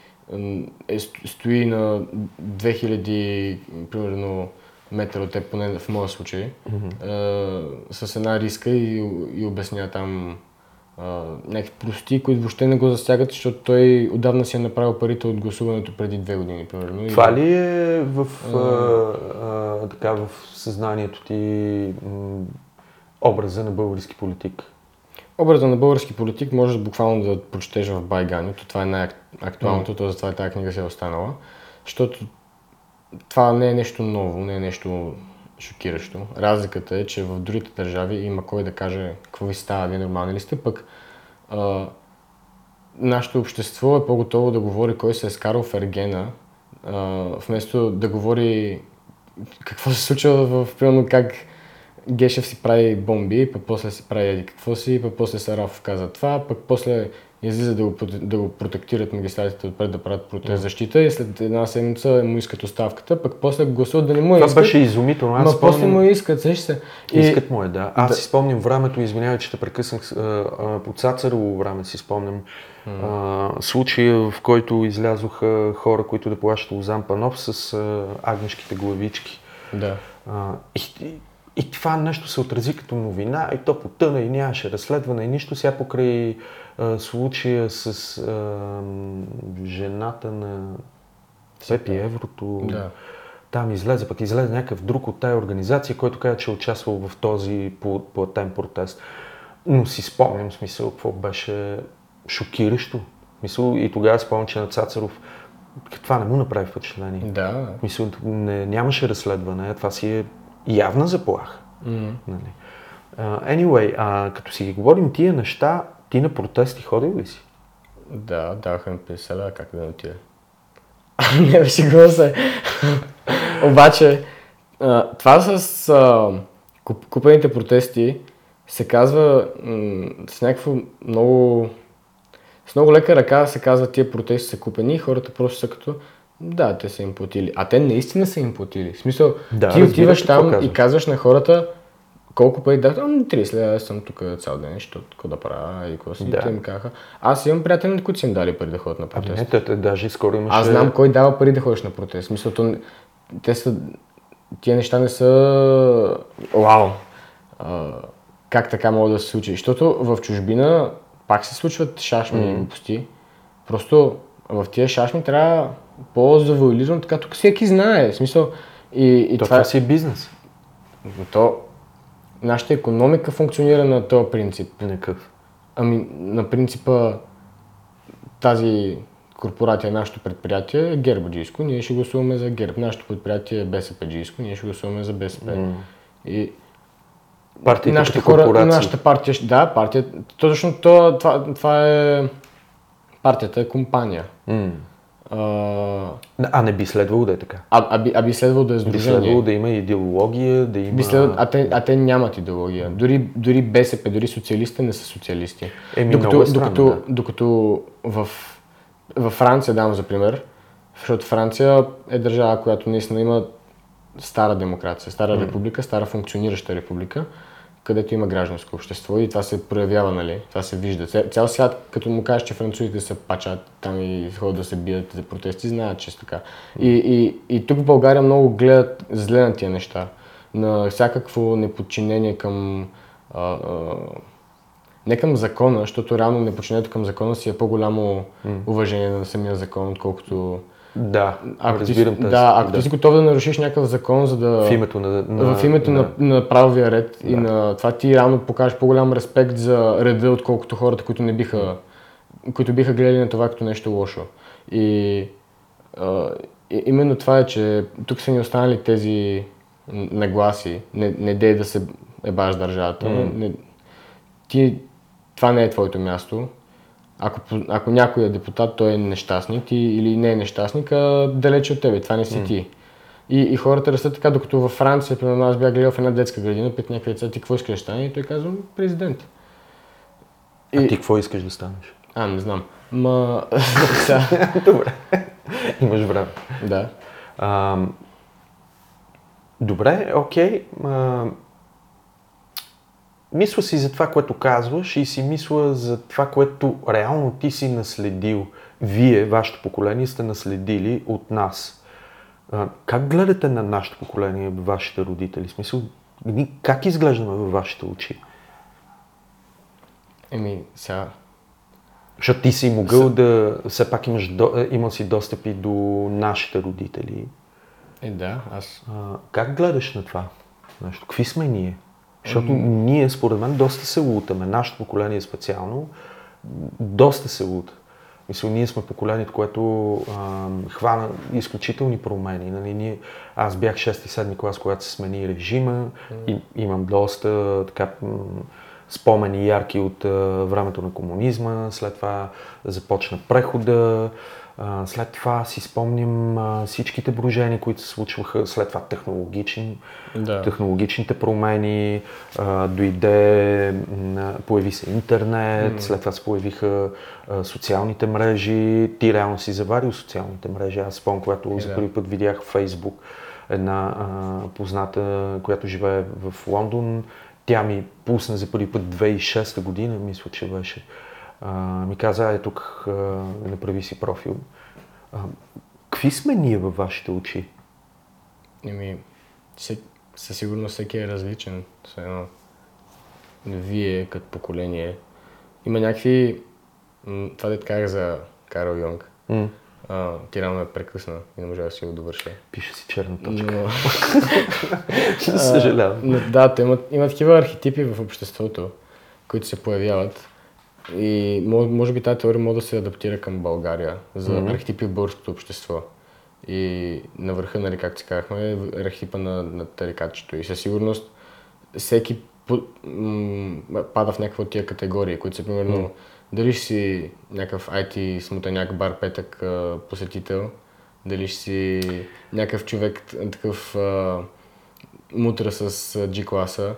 е, стои на 2000, примерно, метър от теб, поне в моя случай, mm-hmm. а, с една риска и, и обясня там а, някакви прости, които въобще не го засягат, защото той отдавна си е направил парите от гласуването преди две години, примерно. И- Това ли е в, а, а, така, в съзнанието ти м, образа на български политик? Образа на български политик можеш буквално да прочетеш в Байгани, то това е най-актуалното, то затова тази книга се е останала, защото това не е нещо ново, не е нещо шокиращо. Разликата е, че в другите държави има кой да каже какво ви става, вие нормални ли сте, пък а, нашето общество е по-готово да говори кой се е скарал в Ергена, а, вместо да говори какво се случва в примерно как Гешев си прави бомби, пък после си прави еди какво си, пък после Сарафов каза това, пък после излиза да го, да го протектират магистратите отпред да правят протест защита и след една седмица му искат оставката, пък после гласуват да не му я Това искат. беше изумително. Аз Ма после спомням- му я искат, сещаш се. И, Искат му е, да. Аз Да. си спомням времето, извинявай, че те прекъснах, по Цацарово време си спомням а, случая, в който излязоха хора, които да плащат Лозан Панов с агнешките главички. да. А, и, и, това нещо се отрази като новина, и то потъна, и нямаше разследване, и нищо. Сега покрай случая с а, жената на Пепи Еврото, Да. там излезе, пък излезе някакъв друг от тая организация, който каза, че е участвал в този пл- платен протест. Но си спомням, в смисъл, какво беше шокиращо. В Смисъл, и тогава спомням, че на Цацаров това не му направи впечатление. Да. В Смисъл, не, нямаше разследване, това си е явна заплаха. М. Нали? Uh, anyway, а, като си ги говорим тия неща, ти на протести ходил ли си? Да, даваха ми 50 лева, как да не отида. не, бе, шегувам се. Обаче, а, това с а, куп, купените протести се казва м- с някакво много... С много лека ръка се казва, тия протести са купени и хората просто са като да, те са им платили. А те наистина са им платили. В смисъл, Да, ти отиваш там и казваш на хората колко пари да, ами 30 лева, съм тук цял ден, защото какво да правя и какво си. Да. Те ми казаха. Аз имам приятели, които са им дали пари да ходят на Ами протест. не, те, даже скоро имаше... Аз знам кой дава пари да ходиш на протест. То, не- те са, тия неща не са... Вау! А, как така мога да се случи? Защото в чужбина пак се случват шашми и глупости. Просто в тия шашми трябва по-завуализъм, така тук всеки знае. В смисъл, и, и То, това, това си е бизнес. то, нашата економика функционира на този принцип. Някакъв. Ами, на принципа тази корпорация, нашето предприятие е гербаджийско, ние ще гласуваме за герб. Нашето предприятие е БСП-джийско, ние ще гласуваме за БСП. И Партиите нашите хора, нашата партия, да, партия, точно това, това, това е, партията е компания. М. А, А не би следвало да е така. а, а, би, а би следвало да е Би сдружение. следвало да има идеология, да има... Би следвало, а, те, а те нямат идеология. Дори, дори БСП, дори социалистите не са социалисти. Еми, докато, много е странно, докато, да. докато в, във Франция, давам за пример, защото Франция е държава, която наистина има стара демокрация, стара република, стара функционираща република, където има гражданско общество и това се проявява, нали? Това се вижда. Ця- Цял свят, като му кажеш, че французите са пачат там и ходят да се бият за протести, знаят, че е така. И, и, и тук в България много гледат зле на тия неща. На всякакво неподчинение към а, а, не към закона, защото реално неподчинението към закона си е по-голямо уважение на самия закон, отколкото... Да, Ако разбирам ти, тази. да, ако ти си готов да нарушиш някакъв закон, за да... В името на... на в името да. на, на правовия ред и на това ти реално покажеш по-голям респект за реда, отколкото хората, които не биха, които биха гледали на това като нещо лошо. И, а, и именно това е, че тук са ни останали тези нагласи. Не, не дей да се ебаш държавата. Не, ти, това не е твоето място. Ако, ако някой е депутат, той е нещастник ти, или не е нещастник, а далече от тебе. Това не си ти. И, и хората растат така, докато във Франция, примерно аз бях гледал в една детска градина, пет някакви деца, ти какво искаш да стане? И той казва, президент. А ти какво искаш да станеш? А, не знам. Ма... Добре. Имаш време. да. А, добре, окей. А, мисля си за това, което казваш и си мисля за това, което реално ти си наследил. Вие, вашето поколение, сте наследили от нас. А, как гледате на нашето поколение, вашите родители? В смисъл, как изглеждаме във вашите очи? Еми, сега, Защото ти си могъл да, все пак имаш, до, е, имал си достъпи до нашите родители. е да, аз А, как гледаш на това нещо? Какви сме ние? Защото ние, според мен, доста се лутаме. Нашето поколение специално, доста се лута. Мисля, ние сме поколението, което а, хвана изключителни промени. Нали, ние, аз бях 6-7 клас, когато се смени режима и имам доста така, спомени ярки от а, времето на комунизма. След това започна прехода. А, след това си спомням а, всичките брожения, които се случваха. След това технологични, Да. технологичните промени, а, дойде, появи се интернет, след това се появиха социалните мрежи. Ти реално си заварил социалните мрежи. Аз спомням, когато за да. първи път видях Фейсбук, една позната, която живее в Лондон, тя ми пусна за първи път 2006 година, мисля, че беше. А, ми каза, е тук а, направи си профил. А, какви сме ние във вашите очи? Еми, със сигурност всеки е различен. Едно, вие като поколение. Има някакви... Това да казах за Карл Йонг. М, А, ти рано ме прекъсна и не можа да си го довърша. Пише си черна точка. Но, Съжалявам. да, те имат, има такива архетипи в обществото, които се появяват. И може, би тази теория може да се адаптира към България за Мгм. архетипи в българското общество. И на върха, нали, както си казахме, е архетипа на, на тарикатчето. И със сигурност всеки пада в някаква от тия категории, които са примерно дали ще си някакъв IT смутаняк, бар петък а, посетител, дали ще си някакъв човек такъв а, мутра с G-класа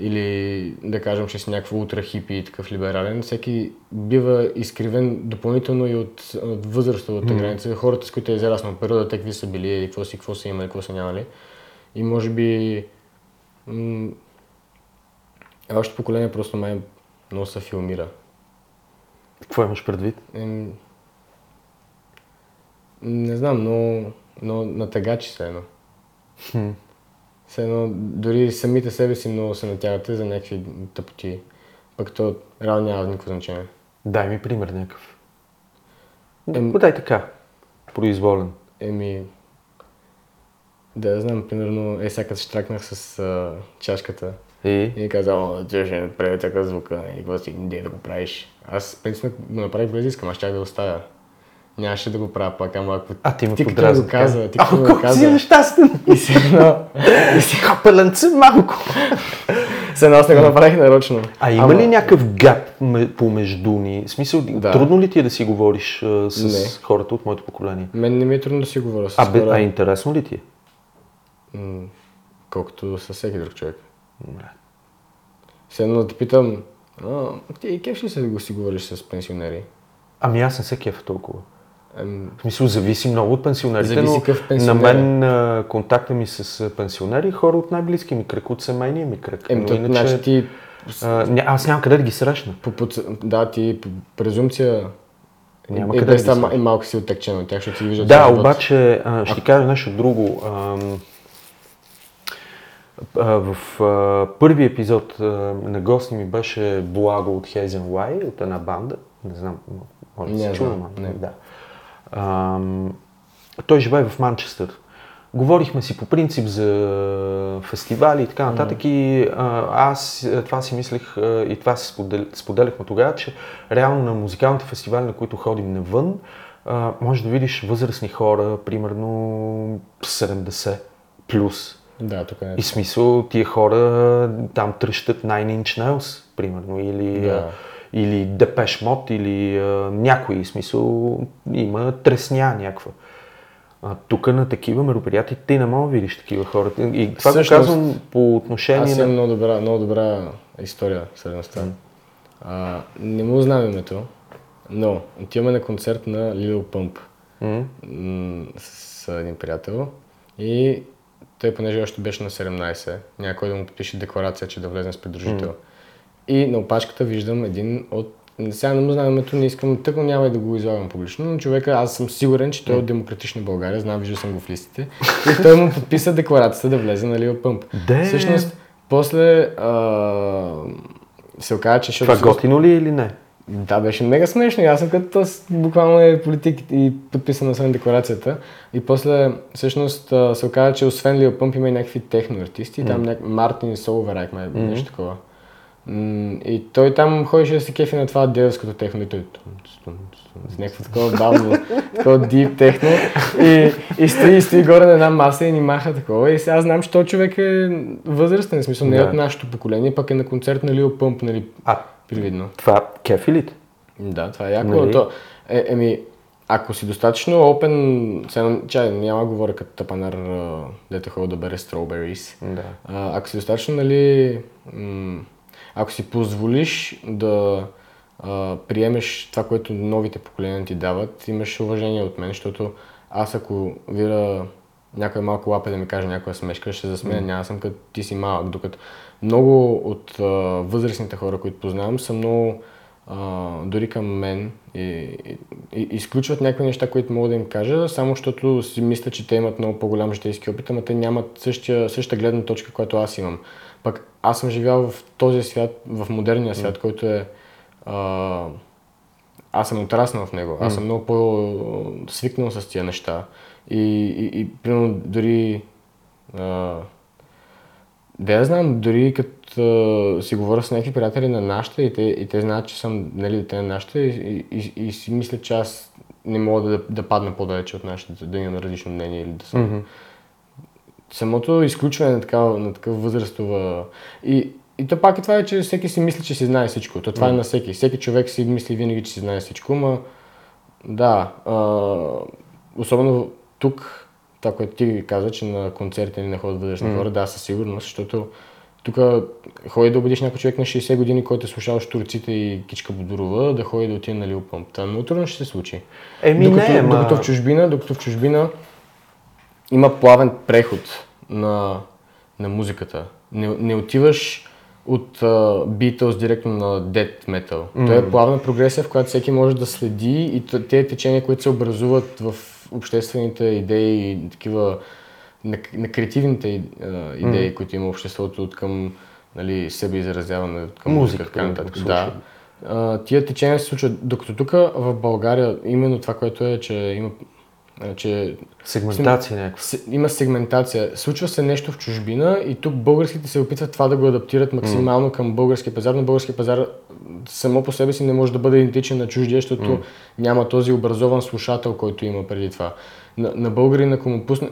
или да кажем, че си някакво ултра хипи и такъв либерален, всеки бива изкривен допълнително и от, от възрастовата граница. Хората, с които е израснал периода, те какви са били, или какво си, какво са имали, какво са нямали. И може би м- още поколение просто май много се филмира. Какво имаш предвид? Ем, не знам, но, но натъгачи се едно. Все едно, дори самите себе си много се натягате за някакви тъпоти. Пък то реално няма никакво значение. Дай ми пример някакъв. Ем- Да, дай така. Произволен. Еми, да знам, примерно, е сега като штракнах с а, чашката И? и каза, о, ти ще направи така звука, и какво си, иди да го правиш. Аз, принципно, го направих без искам, аз щях да оставя. Нямаше да го правя пак, ама ако А, ти ти като го каза, ти като го колко си нещастен! и си едно, И си хапеленце малко. се едно аз не го направих нарочно. А има Ама- ли някакъв гап помежду ни? В смисъл, Да. трудно ли ти е да си говориш а, с Не. хората от моето поколение? Мен не ми е трудно да си говоря с А, бе, хора, а интересно ли ти е? м, колкото с всеки друг човек. Добре. Все едно да те питам, а, ти кеф ли се да го си говориш с пенсионери? Ами аз не се кефа толкова. В смисъл, зависи много от пенсионерите, Зависи но какъв на пенсионер е. мен а, контакта ми с пенсионери, хора от най-близки ми кръг, от семейния ми кръг. Ем, Но то, иначе, значи ти, а, аз нямам къде да ги срещна. по, по, да, ти по презумпция Няма е, къде без да ги е малко си оттекчен от тях, защото ти виждат Да, обаче а, ще ти кажа нещо друго. А, в а, първи епизод а, на гости ми беше Благо от Хейзен Лай, от една банда. Не знам, може да се чува, да. Ам, той живее в Манчестър. Говорихме си по принцип за фестивали и така нататък и а, аз това си мислех а, и това си сподел, споделяхме тогава, че реално на музикалните фестивали, на които ходим навън, а, може да видиш възрастни хора, примерно 70 плюс. Да, тук е. И смисъл, тия хора там тръщат Nine Inch Nails, примерно, или, Да. Или Depeche Mode, или а, някой, смисъл, има тресня някаква. А, тук на такива мероприятия ти не мога да видиш такива хора. И това Всъщност, го казвам по отношение Аз на... имам много добра, много добра история с това. А, не му знам името, но отиваме на концерт на Pump М? м, с един приятел и той, понеже още беше на 17, някой да му подпише декларация, че да влезе с придружител. И на опашката виждам един от сега не му знам името, не искам, тъкно няма и да го излагам публично, но човека, аз съм сигурен, че той е от Демократична България, знам, виждал съм го в листите. И той му подписа декларацията да влезе на Лил Пъмп. Де? Всъщност, после а, се оказа, че... Това готино ли е или не? Да, беше мега смешно. Аз съм като буквално е политик и подписана съм декларацията. И после, всъщност, се оказа, че освен Лил Пъмп има и някакви техно артисти. Там няк... Мартин Солверайк, май нещо такова. И той там ходеше да се кефи на това девското техно и той с някакво такова бавно, такова дип техно. И, и стои, и стои горе на една маса и ни маха такова. И сега знам, че този човек е възрастен, в смисъл не е Да. от нашето поколение, пък е на концерт на Лил Пъмп, нали, А, привидно. това кефи ли? Да, това е яко. Нали? То, е, еми, ако си достатъчно open, сега, чай, няма говоря като тапанар, дето ходи да бере strawberries. Да. А, ако си достатъчно, нали, м- ако си позволиш да а, приемеш това, което новите поколения ти дават, имаш уважение от мен, защото аз ако вира някой малко лапе да ми каже някоя смешка, ще се засмея, няма съм като ти си малък, докато много от а, възрастните хора, които познавам, са много а, дори към мен и, и, и изключват някакви неща, които мога да им кажа, само защото си мисля, че те имат много по-голям житейски опит, ама те нямат същия, същата гледна точка, която аз имам. Пък аз съм живял в този свят, в модерния свят, който е... А, аз съм отраснал в него. Аз съм много по-свикнал с тия неща. И, и, и примерно, дори... А, да я знам, дори като си говоря с някакви приятели на нашата и те, и те знаят, че съм нали, дете на нашата и, и, и, и си мисля, че аз не мога да, да падна по-далече от нашата, да имам различно мнение или да съм. Мгм. Самото изключване на, такава, на такъв възрастова... И, и то пак е това, е, че всеки си мисли, че си знае всичко. То това е на всеки. Всеки човек си мисли винаги, че си знае всичко, но да, а, особено тук, това, което ти каза, че на концерти не ходят възрастни хора, да, със сигурност, защото тук ходи да убедиш някой човек на 60 години, който е слушал штурците и Кичка Бодурова, да ходи да отиде на Лил Пъмп. Това много трудно ще се случи. Еми докато, не, ма... докато в чужбина, докато в чужбина има плавен преход на, на музиката. Не, не отиваш от uh, Beatles директно на Death Metal. Mm. То е плавна прогресия, в която всеки може да следи и тези течения, които се образуват в обществените идеи и такива на, на креативните uh, идеи, mm. които има обществото от към нали, себе изразяване, от към Музика, така нататък. да, тия течения се случват, докато тук в България именно това, което е, че има че Сегментация някаква. има сегментация. Случва се нещо в чужбина и тук българските се опитват това да го адаптират максимално към българския пазар, но българския пазар само по себе си не може да бъде идентичен на чуждия, защото няма този образован слушател, който има преди това. На, на българин, ако му пусне...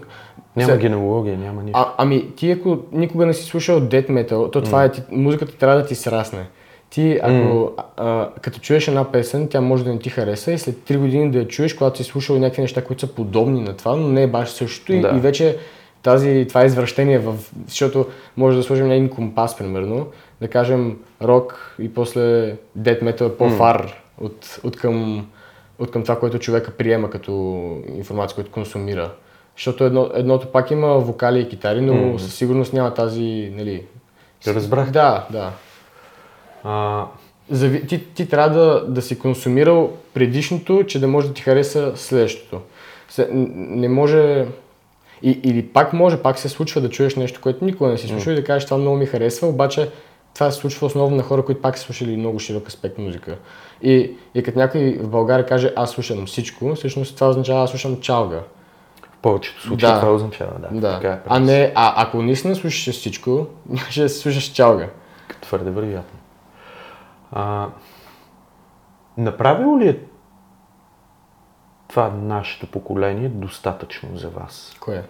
Няма Се- генеалогия, няма нищо. а, ами, ти ако никога не си слушал Death Metal, то това е, ти, музиката трябва да ти срасне. Ти, ако а, а, като чуеш една песен, тя може да не ти хареса и след 3 години да я чуеш, когато си слушал някакви неща, които са подобни на това, но не е баш същото и, Да. и вече тази, това извращение, в, защото може да сложим един компас, примерно, да кажем рок и после Metal е по-фар от, от, към, от към това, което човека приема като информация, което консумира. Защото едно, едното пак има вокали и китари, но със сигурност няма тази, нали... Разбрах. Да, да. А, Зави... Ти, ти трябва да, да си консумирал предишното, че да може да ти хареса следващото. Не може... И, или пак може, пак се случва да чуеш нещо, което никога не си слушал и да кажеш това много ми харесва, обаче това се случва основно на хора, които пак са слушали много широк аспект музика. И, и като някой в България каже аз слушам всичко, всъщност това означава аз слушам чалга. в повечето случаи Да. това означава, да. Да. Така е, а не, а ако наистина слушаш всичко, ще слушаш чалга. Твърде вероятно. А, направило ли е това нашето поколение достатъчно за вас? Кое?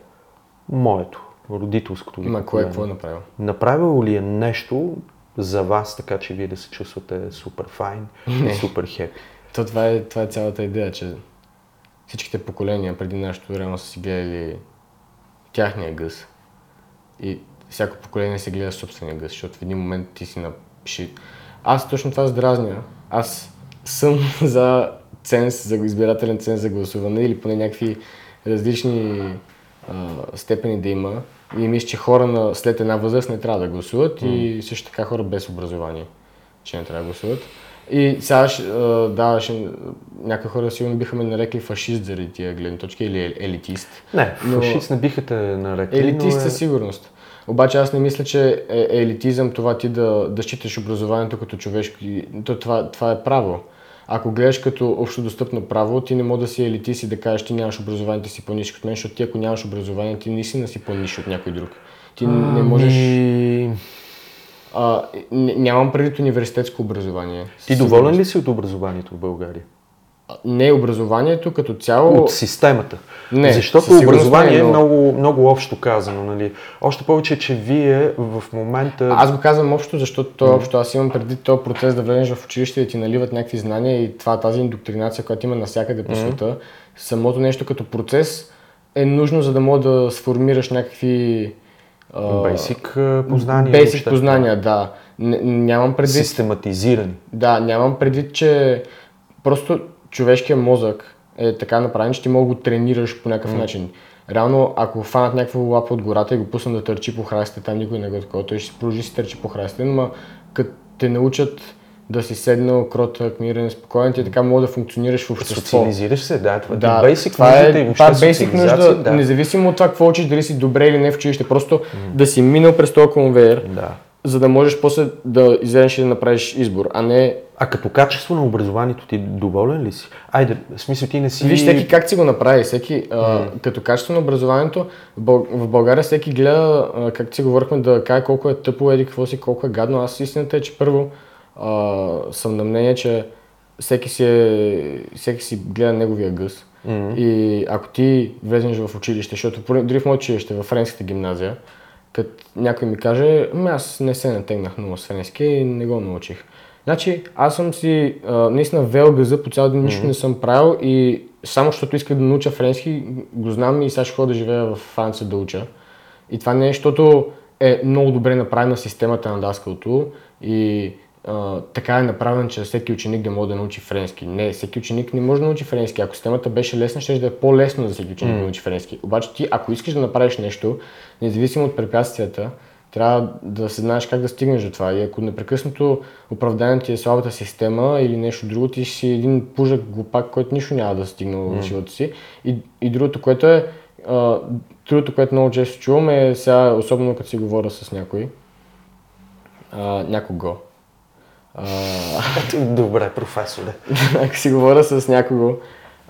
Моето, родителското ви Ма кое, какво е направил? Направило ли е нещо за вас, така че вие да се чувствате супер файн и супер хепи? То това е, това е цялата идея, че всичките поколения преди нашето реално са си гледали тяхния гъс. И всяко поколение се гледа собствения гъс, защото в един момент ти си напиши. Аз точно това здразня. Аз съм за ценз, за избирателен ценз за гласуване или поне някакви различни а, степени да има. И мисля, че хора на, след една възраст не трябва да гласуват и също така хора без образование, че не трябва да гласуват. И сега, да, ще, някои хора сигурно биха ме нарекли фашист заради тия гледни точки или е- елитист. Не, Но- фашист не биха те нарекли, Елитист е... със сигурност. Обаче аз не мисля, че е, е елитизъм това ти да, да считаш образованието като човешко. То, това, това е право. Ако гледаш като общодостъпно право, ти не може да си елитист и да кажеш, ти нямаш образование, ти си по-нисък от мен, защото ти ако нямаш образование, ти наистина си по-нисък от някой друг. Ти не можеш... Ами, А, н- нямам предвид университетско образование. Ти доволен ли си от образованието в България? Не образованието като цяло. От системата. Не, Защото образование не е е, но- много, много общо казано. Нали? Още повече, че вие в момента... Аз го казвам общо, защото то е общо. Аз имам преди този процес да влезеш в училище и да ти наливат някакви знания и това, тази индоктринация, която има навсякъде по света. Самото нещо като процес е нужно, за да мога да сформираш някакви а, познания. въобще. познания, да. Н- нямам предвид Систематизирани. Да, нямам предвид, че просто човешкия мозък е така направен, че ти мога да го тренираш по някакъв начин. Реално, ако фанат някаква лапа от гората и го пуснат да търчи по храстите, там никой не го е такова, той ще продължи си търчи по храстите, но като те научат да си седнал, кротък, мирен, спокоен, ти така мога да функционираш в общество. Социализираш се, да. Това, Да, basic това и е, въобще това е basic нужда, да. независимо от това какво учиш, дали си добре или не в училище, просто да си минал през този конвейер, да. За да можеш после да излезеш и да направиш избор, а не А като качество на образованието ти доволен ли си? Айде, в смисъл ти не си... Виж всеки как си го направи. Всеки, а, като качество на образованието, в, Бъл... в България всеки гледа, а, как си говорихме, да каже колко е тъпо, еди какво си, колко е гадно. Аз истината е, че първо а, съм на мнение, че всеки си, е, всеки си гледа неговия гъс. И ако ти влезеш в училище, защото дори в моето училище, в френската гимназия, като някой ми каже, ами аз не се натегнах много с френски и не го научих. Значи, аз съм си а, наистина вел гъза, по цял ден нищо не съм правил и само защото исках да науча френски, го знам и сега ще ходя да живея в Франция да уча. И това не е, защото е много добре направена системата на даскалото и а, така е направен, че всеки ученик да може да научи френски. Не, всеки ученик не може да научи френски. Ако системата беше лесна, ще да е по-лесно за всеки ученик да научи френски. Обаче ти, ако искаш да направиш нещо, независимо от препятствията, трябва да се знаеш как да стигнеш до това. И ако непрекъснато оправданието ти е слабата система или нещо друго, ти си един пужък глупак, който нищо няма да стигне в живота си. И, и другото, което е, а, другото, което много често чувам е сега, особено като си говоря с някой, а, някого. А, Добре, професоре. ако си говоря с някого,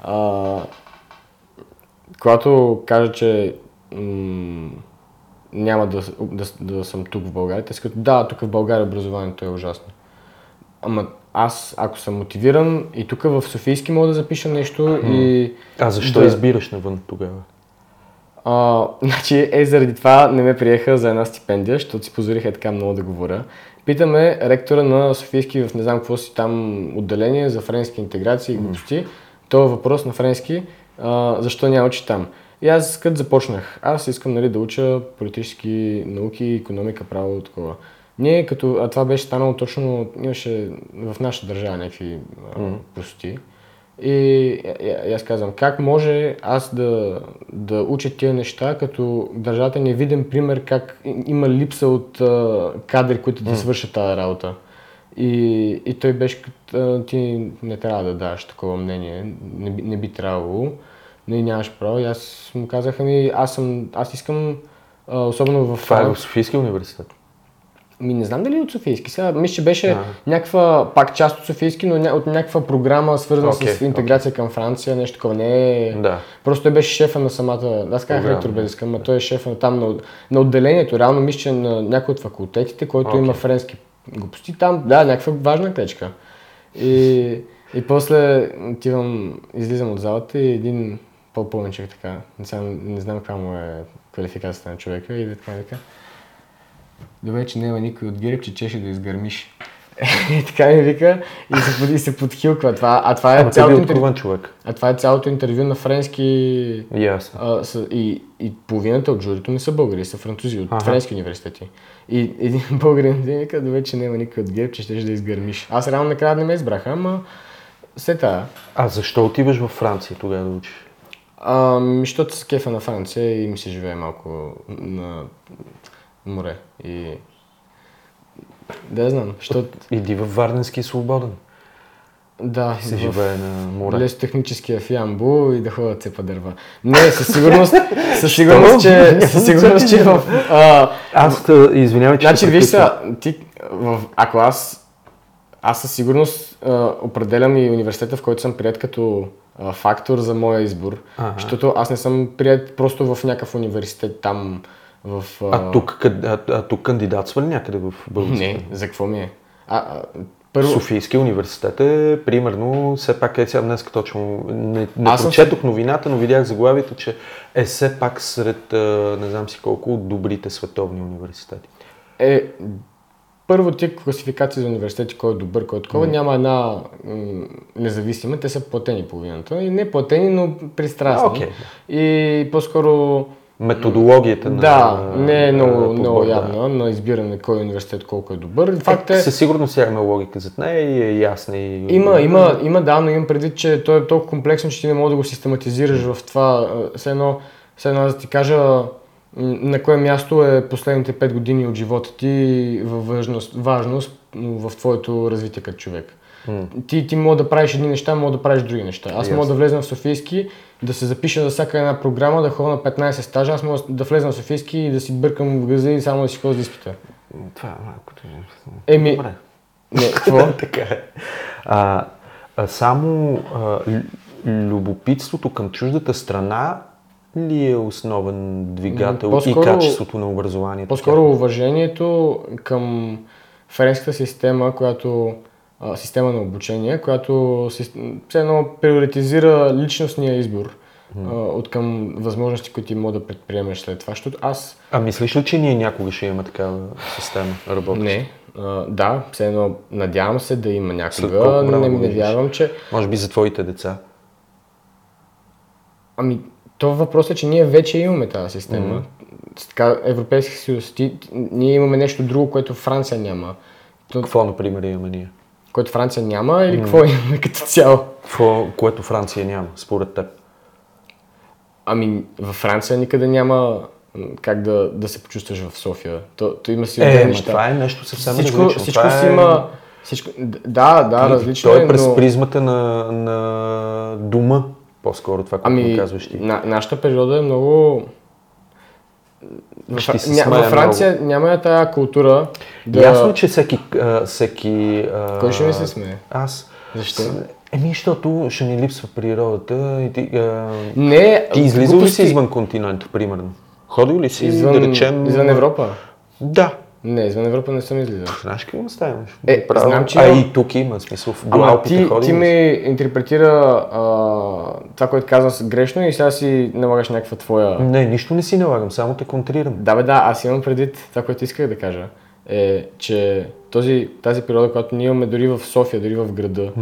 а, когато кажа, че м- няма да, да, да съм тук в България, те казват, да, тук в България образованието е ужасно. Ама аз, ако съм мотивиран и тук в Софийски мога да запиша нещо и... А защо Да. избираш навън тогава? А, значи, е, заради това не ме приеха за една стипендия, защото си позволих е така много да говоря. Питаме ректора на Софийски в не знам какво си там отделение за френски интеграция и глупости. Това е въпрос на френски, а, защо няма учи там. И аз като започнах, аз искам нали, да уча политически науки, економика, право, такова. Ние като, а това беше станало точно, имаше в нашата държава някакви а, простоти. И, и, и аз казвам, как може аз да, да уча тия неща, като държавата ни е виден пример как има липса от а, кадри, които да свършат тази работа. И, и той беше като, ти не трябва да даваш такова мнение, не, не би трябвало, не нямаш право. И аз му казах, ами аз, съм, аз искам, а, особено в Това е в Софийския университет. ми не знам дали е от Софийски. Сега мисля, че беше някаква, пак част от Софийски, но ня, от някаква програма, свързана Окей, с интеграция към Франция, нещо такова. Не е... Да. Просто той беше шефа на самата... Аз казах искам, но той е шефа на, там на, на отделението. Реално мисля, че на някой от факултетите, който Окей. има френски глупости. Там, да, някаква важна клечка. И, и после отивам, излизам от залата и един по-пълничък така, не, знам, не знам каква му е квалификацията на човека и така и така. Добре, че няма никой от ГЕРБ, че чеше да изгърмиш. И така ми вика и се, и се подхилква. Това, а, това е Ама е цялото интервю, човек. а това е цялото интервю на френски Ясно. а, с, и, и половината от журито не са българи, са французи от Аха. френски университети. И един българин ми вика, добре, че няма никой от ГЕРБ, че ще да изгърмиш. Аз реално накрая не ме избраха, ама се тая. А защо отиваш във Франция тогава да учиш? Ами, защото се кефа на Франция и ми се живее малко на море. И да знам, защото Иди във Варденски свободен. Да, се в живее на море. лесотехническия в Ямбо и да ходят цепа дърва. Не, със сигурност, със сигурност, че, със сигурност, че в... А, Аз, та, извинявай, че Значи, виж са, ти, в, ако аз, аз със сигурност а, определям и университета, в който съм прият като фактор за моя избор, Ага. защото аз не съм прият просто в някакъв университет там в... А тук, къд- а, а тук кандидатства ли някъде в България? Не, за какво ми е? А, а, първо, Софийския университет е, примерно, все пак е сега днес точно, не, не Аз съм прочетох новината, но видях заглавието, че е все пак сред, а, не знам си колко, добрите световни университети. е, първо ти класификации за университети, кой е добър, кой е такова, няма една м, независима, те са платени половината. И не платени, но пристрастни. Окей. И по-скоро Методологията на Да, не е много, на много подбор, да. явна на избиране кой университет колко е добър. Факт е, Със сигурност сега има логика зад нея и е ясна. И... има, има, има, да, но имам предвид, че той е толкова комплексно, че ти не мога да го систематизираш в това. а, Все едно, все едно да ти кажа на кое място е последните 5 години от живота ти във важност, важност в твоето развитие като човек. Ти, ти мога да правиш едни неща, мога да правиш други неща. Аз мога да влезна в Софийски, да се запиша за всяка една програма, да ходя на 15 стажа, аз мога да влезна в Софийски и да си бъркам в газа и само да си ходя за изпита. Това е малко... Еми, Добре. не, какво? така е. А, а само а, лю- любопитството към чуждата страна ли е основен двигател по-скоро- и качеството на образованието? По-скоро уважението към френската система, която а, система на обучение, която все едно приоритизира личностния избор а, от към възможности, които ти мога да предприемеш след това. Защото аз А мислиш ли, че ние някога ще имаме такава система работеща? не. А, да, все едно надявам се да има някога, не, не вярвам, че... Може би за твоите деца. Ами, то въпрос е, че ние вече имаме тази система. Така, Европейски съюз. Ти, ние имаме нещо друго, което Франция няма. То, Какво, например, имаме ние? което Франция няма или какво имаме като цяло? Какво, което Франция няма, според теб? Ами, във Франция никъде няма как да, да се почувстваш в София. То, то има си Е, неща. това е нещо съвсем всичко, различно. всичко това си е... има... Всичко, да, да, различно Той е, е през но... призмата на, на дума, по-скоро това, което Ами, ми казваш ти. на, нашата природа е много... Ще ня, във Франция няма я тая култура да... Ясно че всеки... А, всеки а, Кой ще ми се смее? Аз. Защо? Еми, защото ще ни липсва природата и ти... А, Не, ти излизал ли си извън континента, примерно? Ходил ли си, извън, да речем... извън Европа? Да. Не, извън Европа не съм излизал. Знаеш какво има стая? Е, знам, че А и тук има, смисъл, в Ама ти, ти си? интерпретира а, това, което казвам грешно и сега си налагаш някаква твоя... Не, нищо не си налагам, само те контрирам. Да, бе, да, аз имам предвид това, което исках да кажа. Е, че този, тази природа, която ние имаме дори в София, дори в града,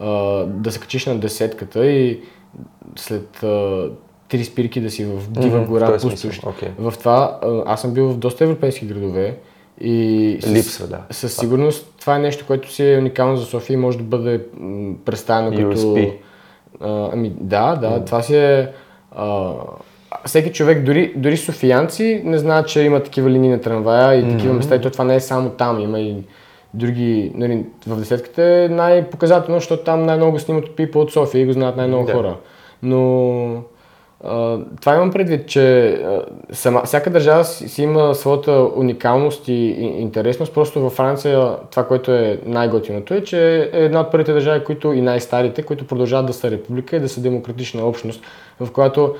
а, да се качиш на десетката и след а, три спирки да си в дива в гора, пустош. окей. В това, а, аз съм бил в доста европейски градове и с- Липсва, да. със сигурност това е нещо, което си е уникално за София и може да бъде представено като... USP. А, ами да, да, това си е... А, всеки човек, дори, дори софиянци не знаят, че има такива линии на трамвая и такива места. И то това не е само там, има и други... Нали, в десетката е най-показателно, защото там най-много снимат от People от София и го знаят най-много Да. хора. Но това имам предвид, че сама, всяка държава си, си има своята уникалност и, интересност. Просто във Франция това, което е най-готиното е, че е една от първите държави, които и най-старите, които продължават да са република и да са демократична общност, в която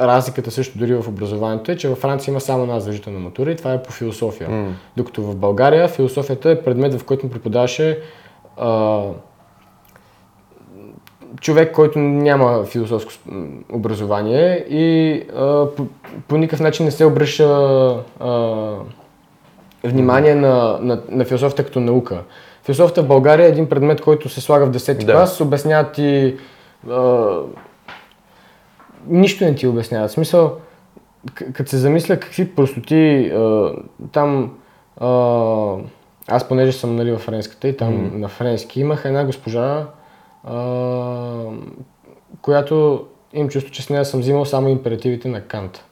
разликата също дори в образованието е, че във Франция има само една задължителна матура и това е по философия. Докато в България философията е предмет, в който му преподаваше човек, който няма философско образование и а, по, по никакъв начин не се обръща а, внимание на, на, на философията като наука. Философията в България е един предмет, който се слага в 10 Да. клас, обясняват ти... А, нищо не ти обясняват. В смисъл, като се замисля какви простоти а, там... А, аз понеже съм нали, в френската и там на френски имах една госпожа, а, която им чувство, че с нея съм взимал само императивите на Кант.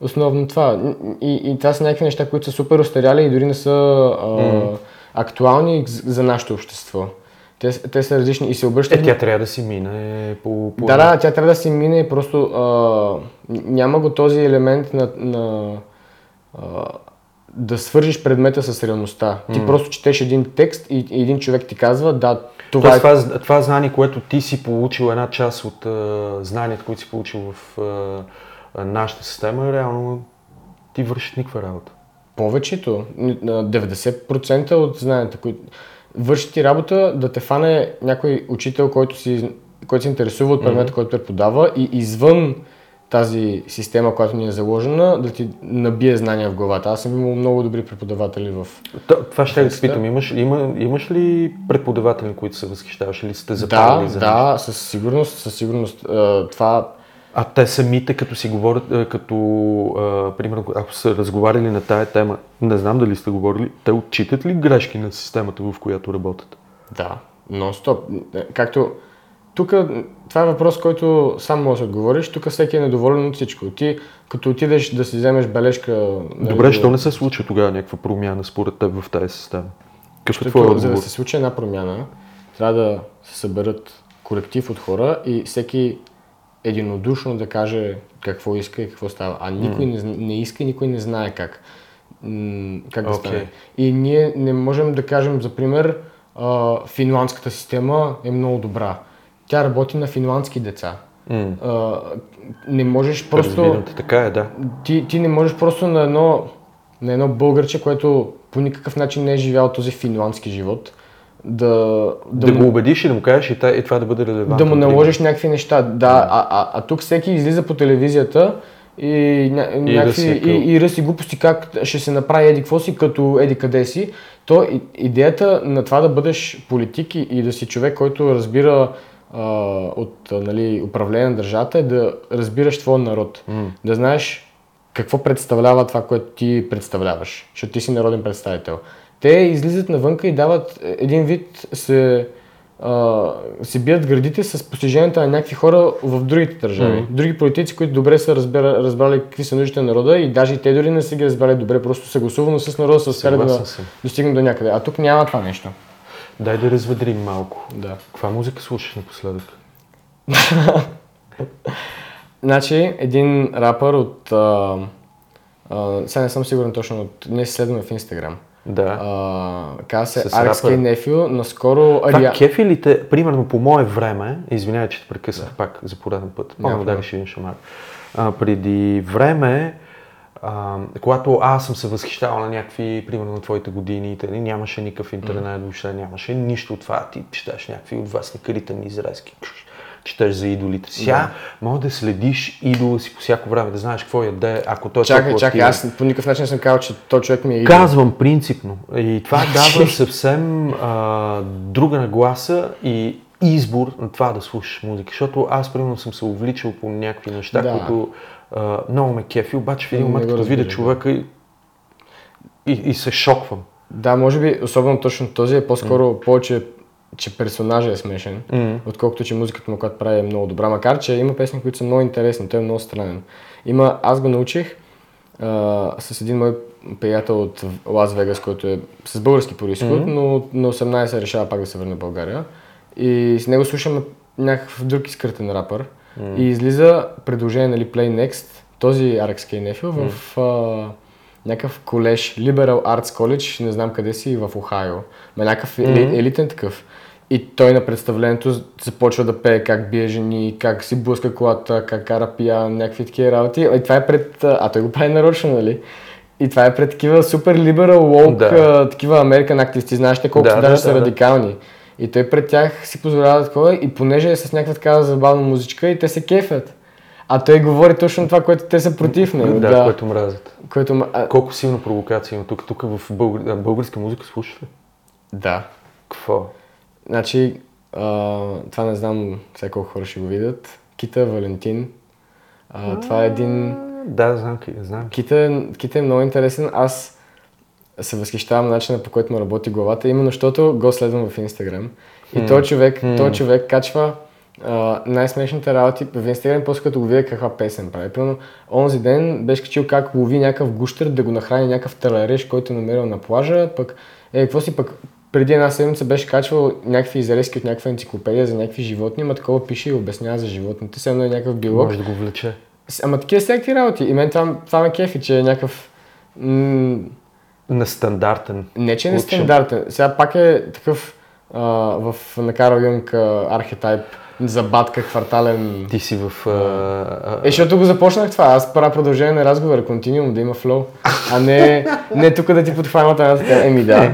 Основно това. И, и това са някакви неща, които са супер остаряли и дори не са а, актуални за нашето общество. Те, те са различни и се обръщат... Е, тя трябва да си мине по... по Да, да, тя трябва да си мине и просто а, няма го този елемент на, на а, да свържиш предмета с реалността. Ти просто четеш един текст и, и един човек ти казва, да, това Тоест, е... това, това знание, което ти си получил, една част от а, знанията, които си получил в а, нашата система, реално ти вършиш никаква работа. Повечето, н- на 90% от знанията, които върши ти работа, да те фане някой учител, който, си, който се интересува от предмета, който преподава и извън тази система, която ни е заложена, да ти набие знания в главата. Аз съм имал много добри преподаватели в... Това ще да Текста. питам. Имаш, има, имаш ли преподаватели, които се възхищаваш или сте запалили Да, за нещо? да, със сигурност, със сигурност. Това А те самите, като си говорят, като, а, примерно, ако са разговаряли на тая тема, не знам дали сте говорили, те отчитат ли грешки на системата, в която работят? Да, нон-стоп. Както тук, това е въпрос, който сам можеш да отговориш. Тук всеки е недоволен от всичко. Ти, като отидеш да си вземеш бележка... нали, Добре, да- що не се случва тогава някаква промяна според теб в тази система? Какъв е твой за да отговор? се случи една промяна, трябва да се съберат колектив от хора и всеки единодушно да каже какво иска и какво става. А никой не, не иска и никой не знае как. Как да Окей. стане. И ние не можем да кажем, за пример, финландската система е много добра. Тя работи на финландски деца. М. А, не можеш просто Разбирам така е, да. ти, ти не можеш просто на едно, на едно българче, което по никакъв начин не е живял този финландски живот, да, Да, му, го убедиш и да му кажеш и, та, и това да бъде релевантно. да му наложиш някакви неща. Да, а, а, а тук всеки излиза по телевизията и, ня, някакви, ръси е и, и ръси глупости как ще се направи еди какво си, като еди къде си. То и- идеята на това да бъдеш политик и, и да си човек, който разбира а, от нали, управление на държавата е да разбираш твоя народ. Да знаеш какво представлява това, което ти представляваш, защото ти си народен представител. Те излизат навънка и дават е, един вид, се, а, се бият градите с постиженията на някакви хора в другите държави. Други политици, които добре са разбира, разбрали какви са нуждите на народа и даже и те дори не са ги разбрали добре, просто съгласувано с народа са успяли да достигнат до някъде. А тук няма това нещо. Дай да разведрим малко. Да. Каква музика слушаш напоследък? Значи, един рапър от... А, а, сега не съм сигурен точно, от... ние следваме в Инстаграм. Да. А, казва се С Аркс рапъра. Кей Нефю, наскоро... Това Ria- кефи ли те, примерно по мое време, извинявай, че те прекъснах пак за пореден път, да проблем. ще един шамар. А, преди време, а, когато аз съм се възхищавал на някакви, примерно на твоите години, тъй, нямаше никакъв интернет, въобще нямаше нищо от това, ти четеш някакви от вас ритъми израелски, четеш за идолите. Сега може да следиш идола си по всяко време, да знаеш какво яде, ако той е Чакай, толкова чакай, активен. аз по никакъв начин не съм казал, че той човек ми е идол. Казвам принципно. И това дава съвсем а, друга нагласа и избор на това да слушаш музика. Защото аз, примерно, съм се увличал по някакви неща, Да. които а, много ме кефи, обаче в един момент, като видя човека и, и, и се шоквам. Да, може би, особено точно този е по-скоро повече, че персонажа е смешен, отколкото, че музиката му, която прави е много добра. Макар, че има песни, които са много интересни, той е много странен. Има, аз го научих а, с един мой приятел от Лас Вегас, който е с български происход, но на 18 решава пак да се върне в България. И с него слушаме някакъв друг изкъртен рапър. И излиза предложение, нали, Play Next, този RXK Nephew в а, някакъв колеж, Liberal Arts College, не знам къде си, в Охайо. Ма някакъв ели, елитен такъв. И той на представлението започва да пее как бие жени, как си блъска колата, как кара пиян, някакви такива работи. И това е пред... А той го прави нарочно, нали? И това е пред такива супер liberal, woke, Да. такива американ активисти, знаеш те колко Да, да, да, даже са да, да. И той пред тях си позволява да такова и понеже е с някаква такава забавна музичка и те се кефят. А той говори точно това, което те са против него. да, Да, което мразят. което... Колко силна провокация има тук. Тук в българ... българска музика слушаш ли? да. Какво? Значи, а, това не знам сега колко хора ще го видят. Кита Валентин. А, това е един... Да, знам, знам. Кита, Кита е много интересен. Аз се възхищавам начина по който му работи главата, именно защото го следвам в Инстаграм. И този човек, този човек качва а, най-смешните работи в Инстаграм, после като го видя каква песен прави. Примерно, онзи ден беше качил как лови някакъв гущер да го нахрани някакъв талареш, който е намерил на плажа, пък е, какво си пък преди една седмица беше качвал някакви изрезки от някаква енциклопедия за някакви животни, ама такова пише и обяснява за животните, все едно е някакъв биолог. Може да го влече. Ама такива всякакви работи. И мен това, това ме кефи, че е някакъв... М- Нестандартен. не, че е Учен. стандартен. Сега пак е такъв а, в на Карл Юнг архетайп, забатка, квартален. Ти си в... А, Е, защото го започнах това. Аз правя продължение на разговора, континуум, да има флоу. А не, не тук да ти подхванат една така. Еми да,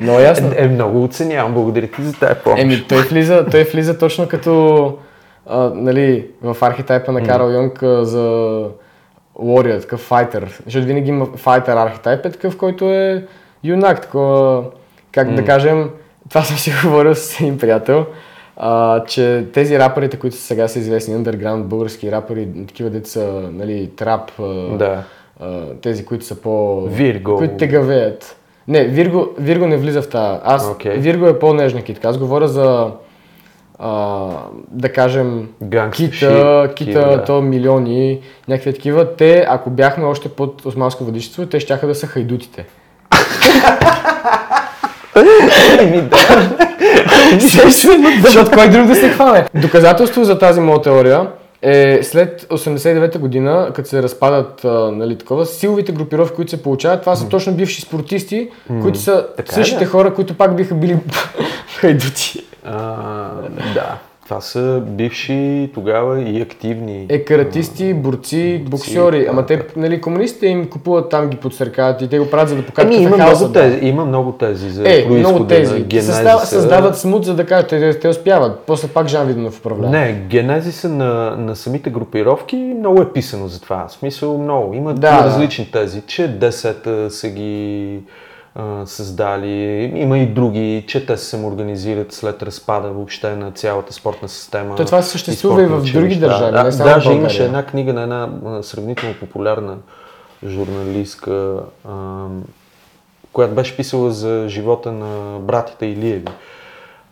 много ясно. е, много оценявам. Благодаря ти за тази помощ. Еми, той влиза, той влиза точно като а, нали, в архетайпа на Карл Юнг а, за warrior, такъв файтер. Защото винаги има файтер архетайп, е такъв, който е юнак, такова, как да кажем, това съм си говорил с един приятел, а, че тези рапърите, които сега са известни, underground, български рапъри, такива деца, нали, трап, Да. а, тези, които са по... Вирго. Които те гавеят. Не, Вирго, Вирго не влиза в тази. Аз, Окей. Вирго е по-нежна китка. Аз говоря за, а, да кажем, Гангста кита, кита, да. то милиони, някакви такива. Те, ако бяхме още под османско владичество, те щяха да са хайдутите. Еми, да. Защото кой друг да се хване? Доказателство за тази моя теория е след 89-та година, като се разпадат а, нали, такова, силовите групировки, които се получават, това са точно бивши спортисти, които са Така е, същите да. хора, които пак биха били хайдути. А, да. Това са бивши тогава и активни. Е, каратисти, борци, боксьори. Ама те, нали, комунистите им купуват там, ги подсъркават и те го правят за да покажат Ами, има хаосът, много, да. тези, има много тези за Е, много тези. Създава, създават смут, за да кажат, те, те успяват. После пак Жан Виденов управлява. Не, генезиса на, на самите групировки много е писано за това. В смисъл много. Има Да, да, да. различни тези, че 10 са ги а, създали. Има и други, че те се самоорганизират след разпада въобще на цялата спортна система. То това съществува и спортни в други държави, Да, не само даже имаше една книга на една сравнително популярна журналистка, а, която беше писала за живота на братята Илиеви.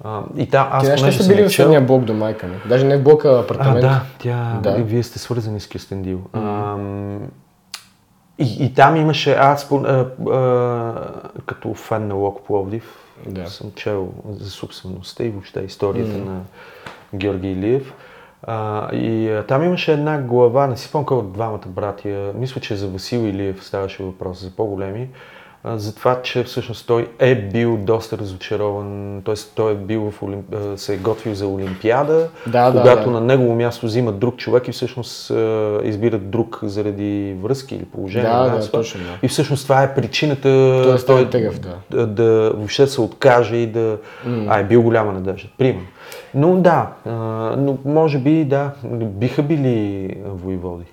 А, и та, аз Те нещо понеже са съм били в същия блок до майка ми. Даже не в блока, а а, апартамент. да, тя, Да. вие сте свързани с Кюстендил. Ам, и, и там имаше, аз а, а, като фен на Лок Пловдив, Да. съм чел за собствеността и въобще историята на Георги Илиев. А, и а, там имаше една глава, не си спомням кой от двамата братия, мисля, че за Васил Илиев ставаше въпрос, за по-големи, за това, че всъщност той е бил доста разочарован, т.е. той е бил в Олимп... се е готвил за Олимпиада, Да, да, когато да. на негово място взимат друг човек и всъщност избират друг заради връзки или положение. Да, да, точно, да. И всъщност това е причината Той е тегъв, да. да, да въобще се откаже и да... А, е бил голяма надежда, примерно. Но да, а, но може би да, биха били войводи.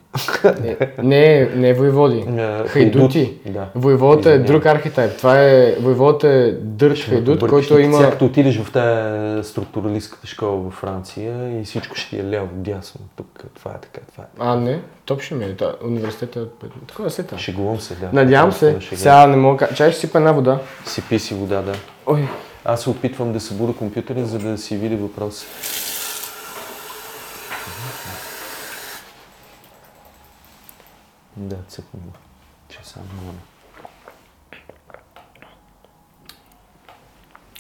Не, не, не е войводи. Е, Хайдути. хайдут, да. Войводата е друг архетайп. Това е, войводата е дърт хайдут, Бъркаш който има... Сега като отидеш в тази структуралистката школа във Франция и всичко ще ти е ляво, дясно. Тук това е така, това е. А, не, топ ще ми е. Та, университета е... Такова се там. Шегувам се, да. Надявам се. Сега не мога... Чай ще сипа една вода. Сипи си вода, да. Ой. Аз се опитвам да събуда компютъра, за да си видя въпрос. Да, цъкни го. Че само.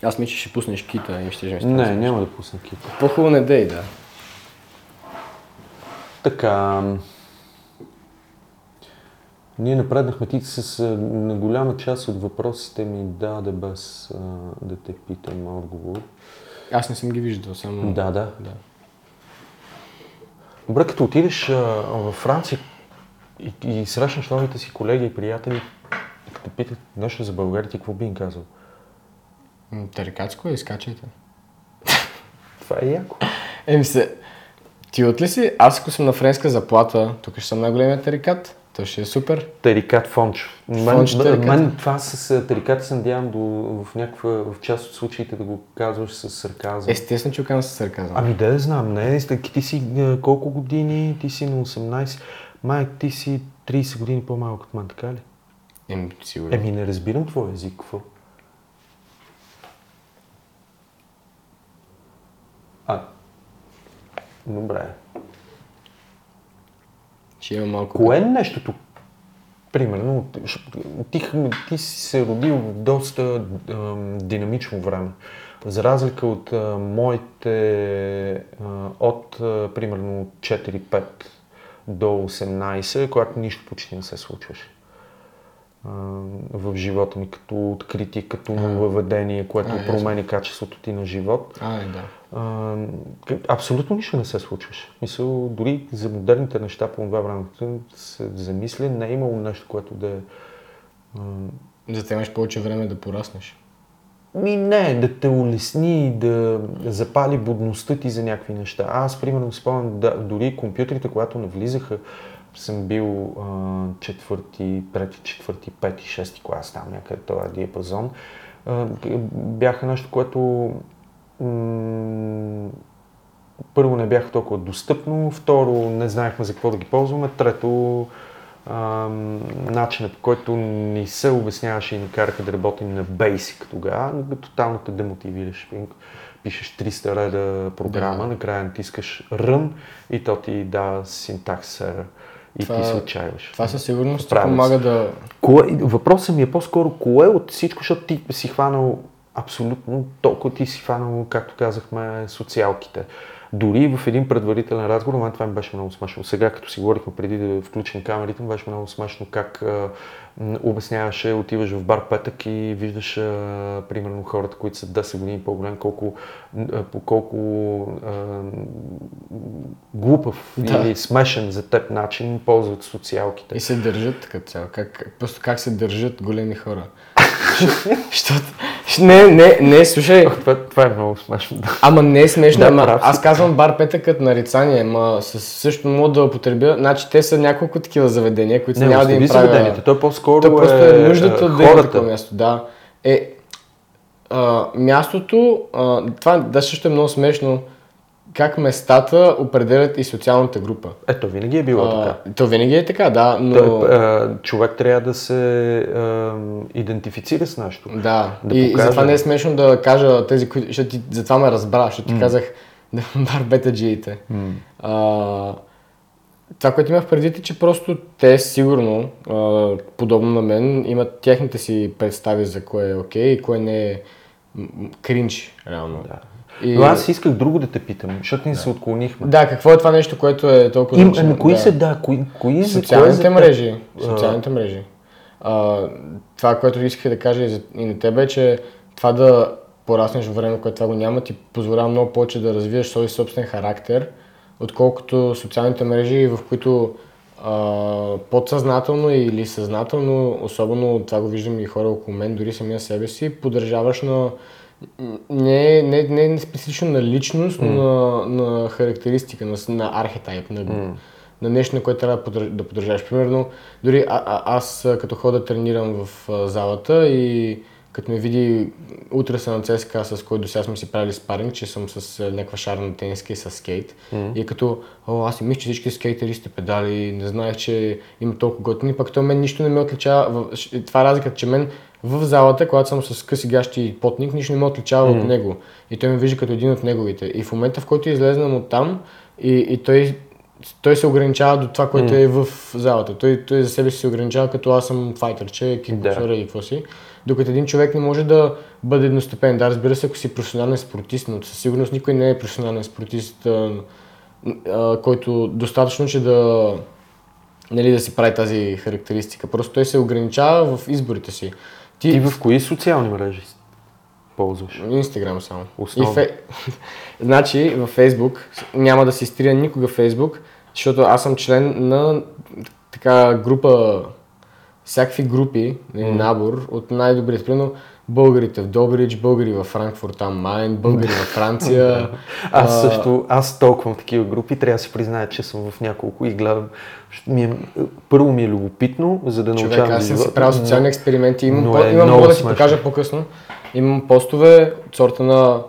Аз мисля, че ще пуснеш кита и ще вземеш Не, няма да пусна кита. По-хубаво не дей, да. Така. Ние напреднахме ти с а, на голяма част от въпросите ми даде без а, да те питам отговор. Аз не съм ги виждал, само... Да, да. да. Добре, като отидеш а, във Франция и, и срещнеш новите си колеги и приятели, и като питат нещо за България, ти какво би им казал? Тарикатско е, изкачайте. Това е яко. Еми се, ти от ли си? Аз ако съм на френска заплата, тук ще съм най-големият тарикат. То ще е супер. Тарикат Фонч. Мен, Фонч мен, тарикат. мен това с тариката се надявам до, в някаква, в част от случаите да го казваш с сарказъм. Естествено, че го казвам със сарказъм. Ами да, да знам, не, ти си а, колко години, ти си на 18, май ти си 30 години по-малко от мен, така ли? Еми, сигурно. Еми не разбирам твой език, какво? А, добре. Ще има малко... Кое е нещото, Примерно, ти, ти си се родил в доста а, динамично време. За разлика от а, моите а, от а, примерно 4-5 до 18, когато нищо почти не се случваше в живота ми, като откритие, като нововведение, което А, промени качеството ти на живот. А, да. А, абсолютно нищо не се случваше. Мисъл, дори за модерните неща по това време, се замисля, не е имало нещо, което да е... За да имаш повече време да пораснеш. Ми не, да те улесни, да запали будността ти за някакви неща. Аз, примерно, спомням, да, дори компютрите, когато навлизаха, съм бил а, четвърти, трети, четвърти, пети, шести клас, там някъде този диапазон, а, бяха нещо, което м- първо не бяха толкова достъпно, второ не знаехме за какво да ги ползваме, трето начинът по който ни се обясняваше и ни караха да работим на Basic тогава, тотално те демотивираш. Пишеш 300 реда програма, Да. накрая натискаш Run и то ти дава синтакс error и Това- ти се отчаиваш. Това със сигурност ти помага да... Кое, въпросът ми е по-скоро кое от всичко, защото ти си хванал абсолютно толкова ти си хванал, както казахме, социалките. Дори в един предварителен разговор, мен това ми беше много смешно. Сега, като си говорихме преди да включим камерите, ми беше много смешно как а, м, обясняваше, отиваш в бар петък и виждаш а, примерно хората, които са 10 години по-големи, колко, а, по колко а, глупав Да. или смешен за теб начин ползват социалките. И се държат като цяло. Как, просто как се държат големи хора. Защото... Не, не, не, слушай, Това, това е много смешно. Ама не е смешно, Да, ама аз казвам бар петък като нарицание, ама със също мога да употребя. Значи те са няколко такива заведения, които Не, няма да им правя... заведенията. То по-скоро То просто е нуждата е, да има такова място. Да. Е, а, мястото, а, това да също е много смешно, как местата определят и социалната група. Ето, винаги е било А, така. то винаги е така, да, но... Той, а, човек трябва да се а, идентифицира с нещо. Да, да и, и затова не е смешно да кажа тези, които... Защото ти, затова ме разбра, защото ти казах да бар бета-джиите. А, това, което имах предвид е, че просто те сигурно, а, подобно на мен, имат техните си представи за кое е окей и кое не е кринч, реално. Да. И... Но аз исках друго да те питам, защото ни се отклонихме. Да, какво е това нещо, което е толкова Им, ами, кои да. са, да, кои, кои кое Социалните теб? мрежи. Социалните мрежи. А, това, което исках да кажа и, за, и на теб е, че това да пораснеш в време, което това го няма, ти позволява много повече да развиеш свой собствен характер, отколкото социалните мрежи, в които а, подсъзнателно или съзнателно, особено това го виждам и хора около мен, дори самия себе си, поддържаваш на не, не, не, не специфично на личност, но на, на характеристика, на, на архетайп, на, на нещо, на което трябва да, поддърж, да поддържаш. Примерно, дори а, а, аз като хода тренирам в а, залата и като ме види утре съм на ЦСКА, с който до сега сме си правили спаринг, че съм с някаква шарна тениска и с скейт. И е като, о, аз си мисля, че всички скейтери сте педали, не знаех, че има толкова готини, пък то мен нищо не ме отличава. Това е разликата, че мен в залата, когато съм с къси гащи и потник, нищо не ме отличава от него. И той ме вижда като един от неговите. И в момента, в който излезнем от там, и, и той, той се ограничава до това, което е в залата. Той, той за себе си се ограничава като аз съм файтърче, кикбоксер или какво си. Докато един човек не може да бъде едностепен. Да, разбира се, ако си професионален спортист, но със сигурност никой не е професионален спортист, а, а, който достатъчно, че да, нали, да си прави тази характеристика. Просто той се ограничава в изборите си. Ти, Ти в кои социални мрежи ползваш? Инстаграм само. Основно. Фе... значи във Фейсбук няма да си изтрия никога Фейсбук, защото аз съм член на така група, всякакви групи, mm. набор от най-добрите. Примерно българите в Добрич, българи във Франкфурт am Main, българи във Франция. Аз също, аз толкова в такива групи, трябва да си призная, че съм в няколко и гледам. Ми е, първо ми е любопитно, за да Човек, научавам аз съм си правил социални експерименти. Имам, по, е имам много да си смешно. покажа по-късно. Имам постове от сорта на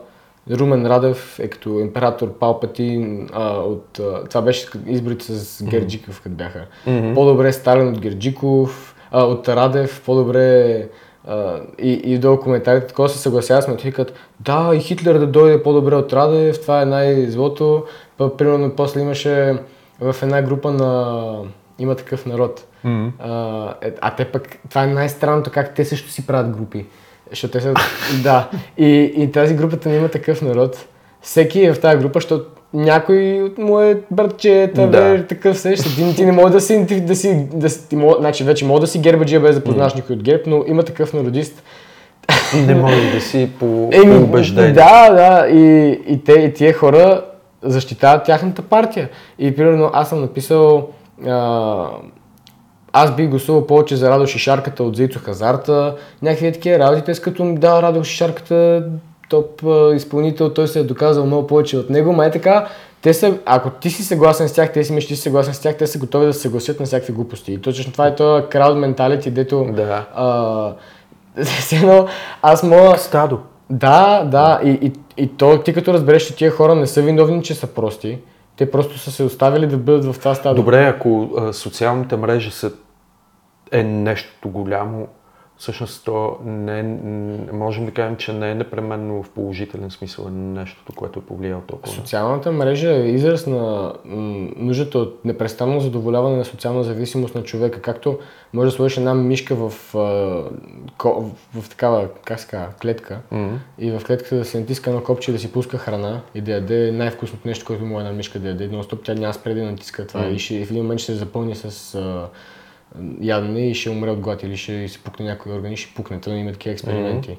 Румен Радев е като император Палпатин а, от... А, това беше изборите с Герджиков, като бяха. По-добре Сталин от Герджиков, а, от Радев, по-добре... А, и, и долу коментарите такова се съгласяват с мен, викат, да, и Хитлер да дойде по-добре от Радев, това е най-злото. Примерно, после имаше в една група на има такъв народ. Мгм. А, е, а те пък, това е най-странното как те също си правят групи. Защото те са, да. И, и тази групата не има такъв народ. Всеки е в тази група, защото някой от му е братчета, Да. такъв сещ, ти, ти не може да си, да си, да си ти мога, значи вече мога да си гербаджия без да познаваш никой от герб, но има такъв народист. Не може да си по, Еми, по убеждение. Да, да, и, и, те, и тия хора защитават тяхната партия. И примерно аз съм написал, а, аз бих гласувал повече за Радо Шишарката от Зейцо Хазарта, някакви такива работи, те като ми да, Радо Шишарката, топ а, изпълнител, той се е доказал много повече от него, май така, те са, ако ти си съгласен с тях, те си мислиш, че си съгласен с тях, те са готови да се съгласят на всякакви глупости. И точно това е този крауд менталити, дето Да. а, едно, аз мога... Стадо. Да, да, и, и, и то, ти като разбереш, че тия хора не са виновни, че са прости, те просто са се оставили да бъдат в това стадо. Добре, ако а, социалните мрежи са е нещото голямо, всъщност то не, е- можем да кажем, че не е непременно в положителен смисъл е нещото, което е повлияло толкова. Социалната мрежа е израз на нуждата от непрестанно задоволяване на социална зависимост на човека. Както може да сложиш една мишка в, в, в такава, как се казва, клетка Мгм. и в клетката да се натиска едно копче да си пуска храна и да яде най-вкусното нещо, което му една мишка да яде. Но стоп тя няма спре да натиска това и ще, в един момент ще се запълни с ядене и ще умре от глад или ще се пукне някой орган и ще пукне. Това има такива експерименти.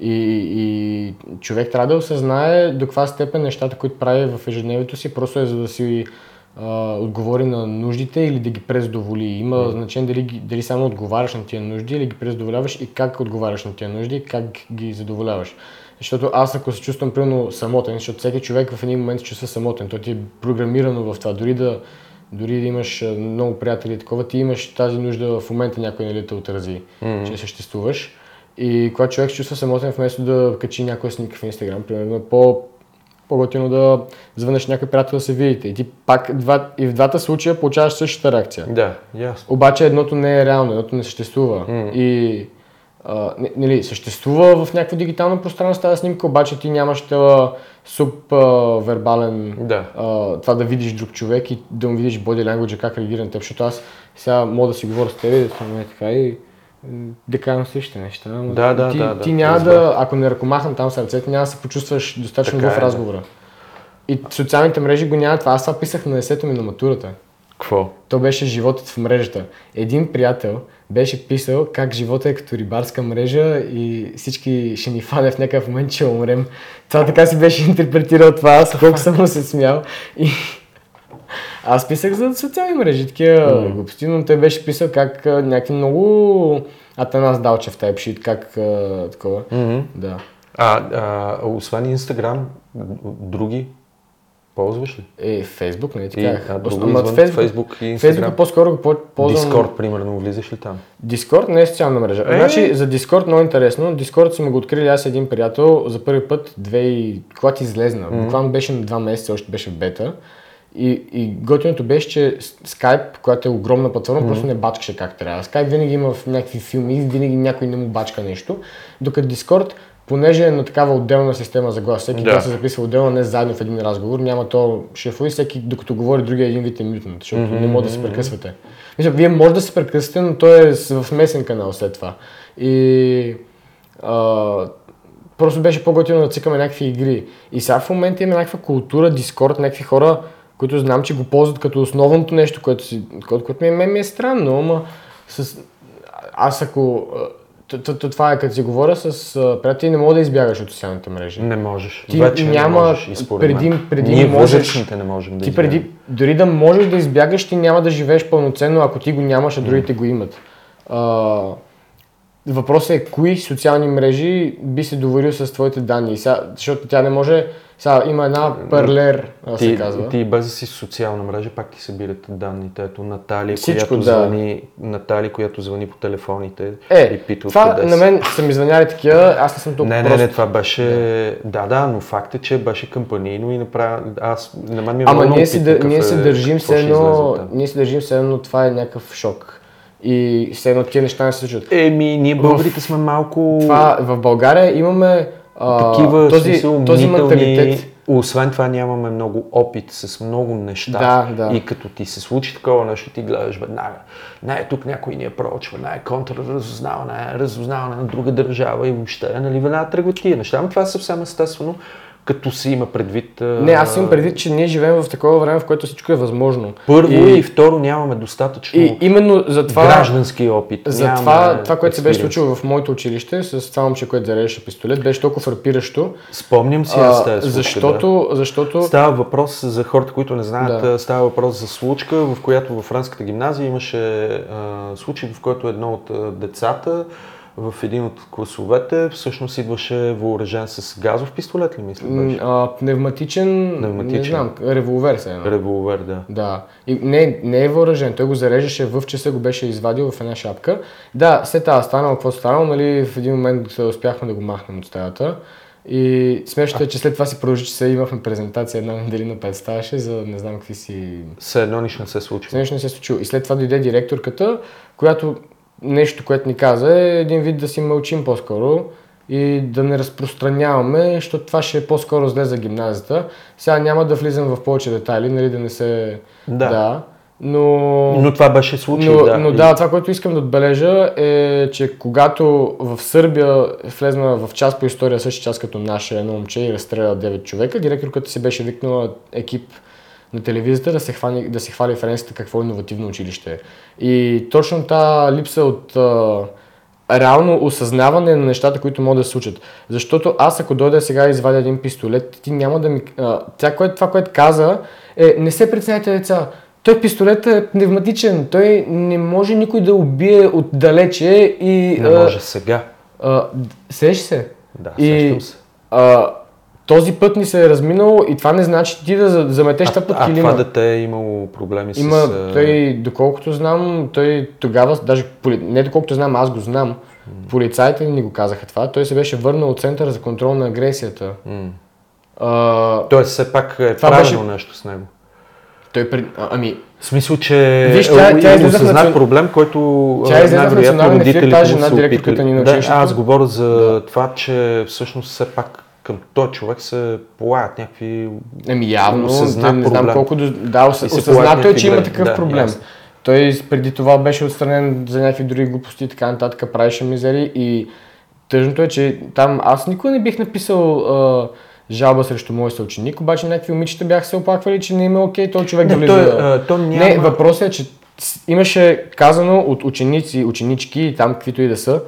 И, и човек трябва да осъзнае до каква степен нещата, които прави в ежедневието си, просто е за да си а, отговори на нуждите или да ги презадоволи. Има значение дали, дали само отговаряш на тия нужди или ги презадоволяваш и как отговаряш на тия нужди и как ги задоволяваш. Защото аз ако се чувствам примерно самотен, защото всеки човек в един момент се чувства самотен, то ти е програмирано в това. Дори да, дори да имаш много приятели и такова, ти имаш тази нужда в момента някой нали, те отрази, че съществуваш. И когато човек се чувства самотен, вместо да качи някоя снимка в Инстаграм, примерно, е по, по-готино да звънеш някой приятел да се видите. И ти пак два, и в двата случая получаваш същата реакция. Да, ясно. Обаче едното не е реално, едното не съществува. И а, нали, съществува в някакво дигитално пространство тази снимка, обаче ти нямаш това суб а, вербален Да. а, това да видиш друг човек и да му видиш body language, как реагира на теб, защото аз сега мога да си говоря с теб и да съм е така и да кажем същите неща. Да, да, ти, да, да, ти няма разбрах. да, ако не ръкомахам там сърцето, няма да се почувстваш достатъчно Така в е, да. разговора. И социалните мрежи го няма това. Аз това писах на есето ми на матурата. Какво? То беше животът в мрежата. Един приятел беше писал как живота е като рибарска мрежа и всички ще ни фане в някакъв момент, че умрем. Това така си беше интерпретирал това, аз колко съм му се смял. И аз писах за социални мрежи, такива глупости, но той беше писал как някакви много Атанас Далчев shit, как а, такова. Да. А, а, освен Инстаграм, други ползваш ли? Е, Фейсбук, не ти казах. а, друго Ама извън Фейсбук, Фейсбук и Инстаграм? Фейсбук по-скоро го по- ползвам. Дискорд, примерно, влизаш ли там? Дискорд не е социална мрежа. Е. Значи за Дискорд много интересно. Дискорд сме го открили аз и един приятел за първи път, две и... когато излезна. Буквално беше на два месеца, още беше в бета. И, и готиното беше, че Skype, която е огромна платформа, просто не бачкаше как трябва. Skype винаги има в някакви филми, винаги някой не му бачка нещо. Докато Discord, понеже е на такава отделна система за глас, всеки Да. глас се записва отделно, не заедно в един разговор, няма то шефове, всеки докато говори другия един вид е мютнат, защото не може да се прекъсвате. Мисля, вие може да се прекъсвате, но той е в смесен канал след това. И а, просто беше по-готино да цикаме някакви игри. И сега в момента има някаква култура, дискорд, някакви хора, които знам, че го ползват като основното нещо, което, си, което, което ми, е- ми е странно, ама с... аз ако... Това е като си говоря с приятели, не мога да избягаш от социалните мрежи. Не можеш. Ти Вече няма- не можеш. Преди- преди Ние можеш- не можем да Ти преди, дори да можеш да избягаш, ти няма да живееш пълноценно, ако ти го нямаш, а другите го имат. А, въпросът е кои социални мрежи би се доверил с твоите данни. И Сега, защото тя не може... Сега има една парлер, а, се Ти, казва. ти без да си социална мрежа, пак ти събират данните. Ето Натали, Всичко, която да. звъни, Натали, която звъни по телефоните и Е, пита това откъде на мен са ми звъняли такива, аз не съм толкова Не, не, прост. не, това беше... Да, да, но факт е, че беше кампанийно и направя... Аз... На мен ми е Ама много ние си, да, ние се е- държим все едно, ние се държим все едно, това е някакъв шок. И все едно тия неща не се случват. Еми, ние българите сме малко... Това в България имаме а, Такива, в този, смисъл, този менталитет. Освен това нямаме много опит с много неща. Да, да. И като ти се случи такова нещо, ти гледаш веднага. Не, тук някой ни е прочва, не, контрразузнаване, разузнаване на друга държава и въобще, нали, веднага тръгват тия неща. Но това е съвсем естествено, като се има предвид... Не, аз имам предвид, че ние живеем в такова време, в което всичко е възможно. Първо и, и, второ нямаме достатъчно и именно за това... граждански опит. За нямаме това, това, което се беше случило в моето училище с това момче, което зареждаше пистолет, беше толкова фрапиращо. Спомням си аз тази случка, защото, защото Да. Става въпрос за хората, които не знаят, Да. става въпрос за случка, в която във френската гимназия имаше а, случай, в който едно от децата в един от класовете всъщност идваше въоръжен с газов пистолет ли мисля беше? а, пневматичен, не Пневматичен. знам, револвер се едно. Револвер, да. Да. И не, не е въоръжен. Той го зареждаше в часа, го беше извадил в една шапка. Да, след това станало, какво станало, нали, в един момент успяхме да го махнем от стаята. И смешното е, че след това си продължи, че се имахме презентация, една дали на 5 ставаше, за не знам какви си... Все едно нищо не се случва. Все нещо не се е случило. И след това дойде директорката, която нещо, което ни каза е един вид да си мълчим по-скоро и да не разпространяваме, защото това ще е по-скоро зле за гимназията. Сега няма да влизам в повече детайли, нали, да не се... Да. да но... Но това беше случай, Но, да. но да, това, което искам да отбележа е, че когато в Сърбия влезна в час по история, същия час като наше едно момче и разстреля 9 човека, директорката си беше викнала екип на телевизията да се, хвани, да се хвали френската какво иновативно училище е. И точно тази липса от а, реално осъзнаване на нещата, които могат да се случат. Защото аз ако дойда сега и извадя един пистолет, ти няма да ми... А, тя, което, това, което каза е не се притесняйте деца. Той пистолет е пневматичен. Той не може никой да убие отдалече и... Не а, може сега. а, сеш се. Да, и, се. А, този път ни се е разминало и това не значи ти да за- заметеш това под а килима. това дете е имало проблеми Има, с... а, той, доколкото знам, той тогава, даже не доколкото знам, аз го знам, полицайите ни го казаха това, той се беше върнал от Центъра за контрол на агресията. М. А, Тоест все пак е Това правилно беше- нещо с него. той пред... а, ами, В смисъл, че Виж, тя- е, тя е осъзнат национ- проблем, който Тя в най-вероятно родителите му директорката опитали. Да, аз говоря за това, че всъщност все пак към този човек се полагат някакви... ами явно, Осъзнат не знам проблем. колко... до- Да, ос... Осъзнато е, че има такъв да, проблем. ясно. Той преди това беше отстранен за някакви други глупости и така нататък, правеше мизери и тъжното е, че там аз никога не бих написал а, жалба срещу мой съученик, обаче някакви момичета бяха се оплаквали, че не им е окей този човек да Не, влиза. той, а, то няма... Не, въпросът е, че имаше казано от ученици, ученички и там каквито и да са,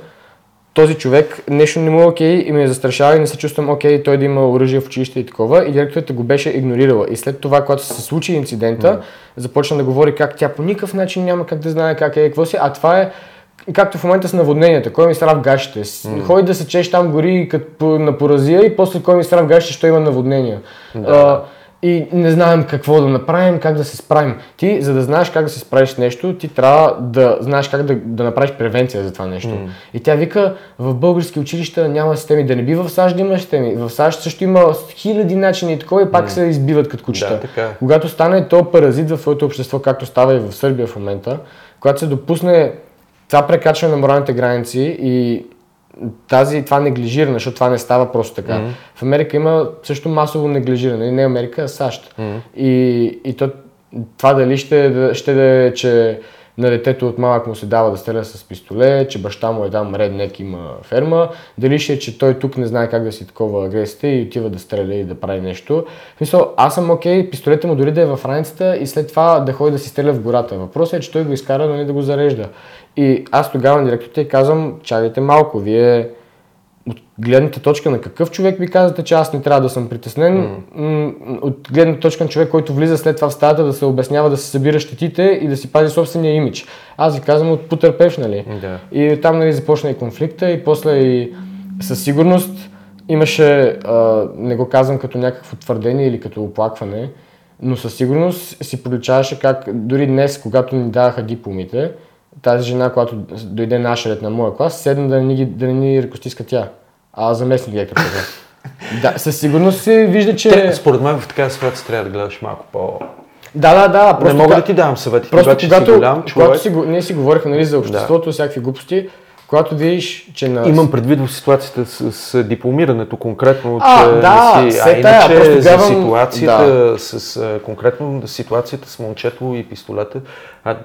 този човек нещо не му е окей и ме застрашава и не се чувствам окей той да има оръжие в училище и такова и директорът го беше игнорирала. И след това, когато се случи инцидента, започна да говори как тя по никакъв начин няма как да знае как е, какво си, а това е както в момента с наводненията, кой ми сра в гащите. Mm. Ходи да се чеш там гори на поразия и после кой ми сра в гащите, що има наводнения. А, и не знаем какво да направим, как да се справим. Ти, за да знаеш как да се справиш с нещо, ти трябва да знаеш как да, да направиш превенция за това нещо. М. И тя вика, в български училища няма системи, да не би в САЩ да има системи. В САЩ също има хиляди начини и такова и пак се избиват като кучета. Да, така е. Когато стане то паразит в своето общество, както става и в Сърбия в момента, когато се допусне това прекачване на моралните граници и тази, това неглижиране, защото това не става просто така. Мгм. В Америка има също масово неглижиране, не Америка, а САЩ. Мгм. И, и то, това дали ще, ще да е, че на детето от малък му се дава да стреля с пистолет, че баща му е там реднек има ферма, дали ще е, че той тук не знае как да си такова агресията и отива да стреля и да прави нещо. В смисъл, аз съм окей, пистолета му дори да е в раницата и след това да ходи да си стреля в гората. Въпросът е, че той го изкара нали, да го зарежда. И аз тогава на директорите казвам, чакайте малко, вие от гледната точка на какъв човек ви казвате, че аз не трябва да съм притеснен, м- от гледната точка на човек, който влиза след това в стаята да се обяснява, да се събира щетите и да си пази собствения имидж. Аз ви казвам от потърпевш, нали? Да. И там нали, започна и конфликта и после и със сигурност имаше, а, не го казвам като някакво твърдение или като оплакване, но със сигурност си проличаваше как дори днес, когато ни даваха дипломите, тази жена, която дойде наша ред на моя клас, седна да не ни, да не ни ръкостиска тя, а заместник директорката. да, със сигурност се вижда, че... Те, според мен в такава ситуация трябва да гледаш малко по... Да, да, да. не мога да ти давам съвети, Просто когато, си голям човек. когато си, ние си говорихме нали, за обществото, всякакви глупости, когато видиш, че на... Имам предвид в ситуацията с, с дипломирането конкретно, А, че да, не си, а тая, иначе просто за гледам- ситуацията с, а, конкретно ситуацията с момчето и пистолета, а,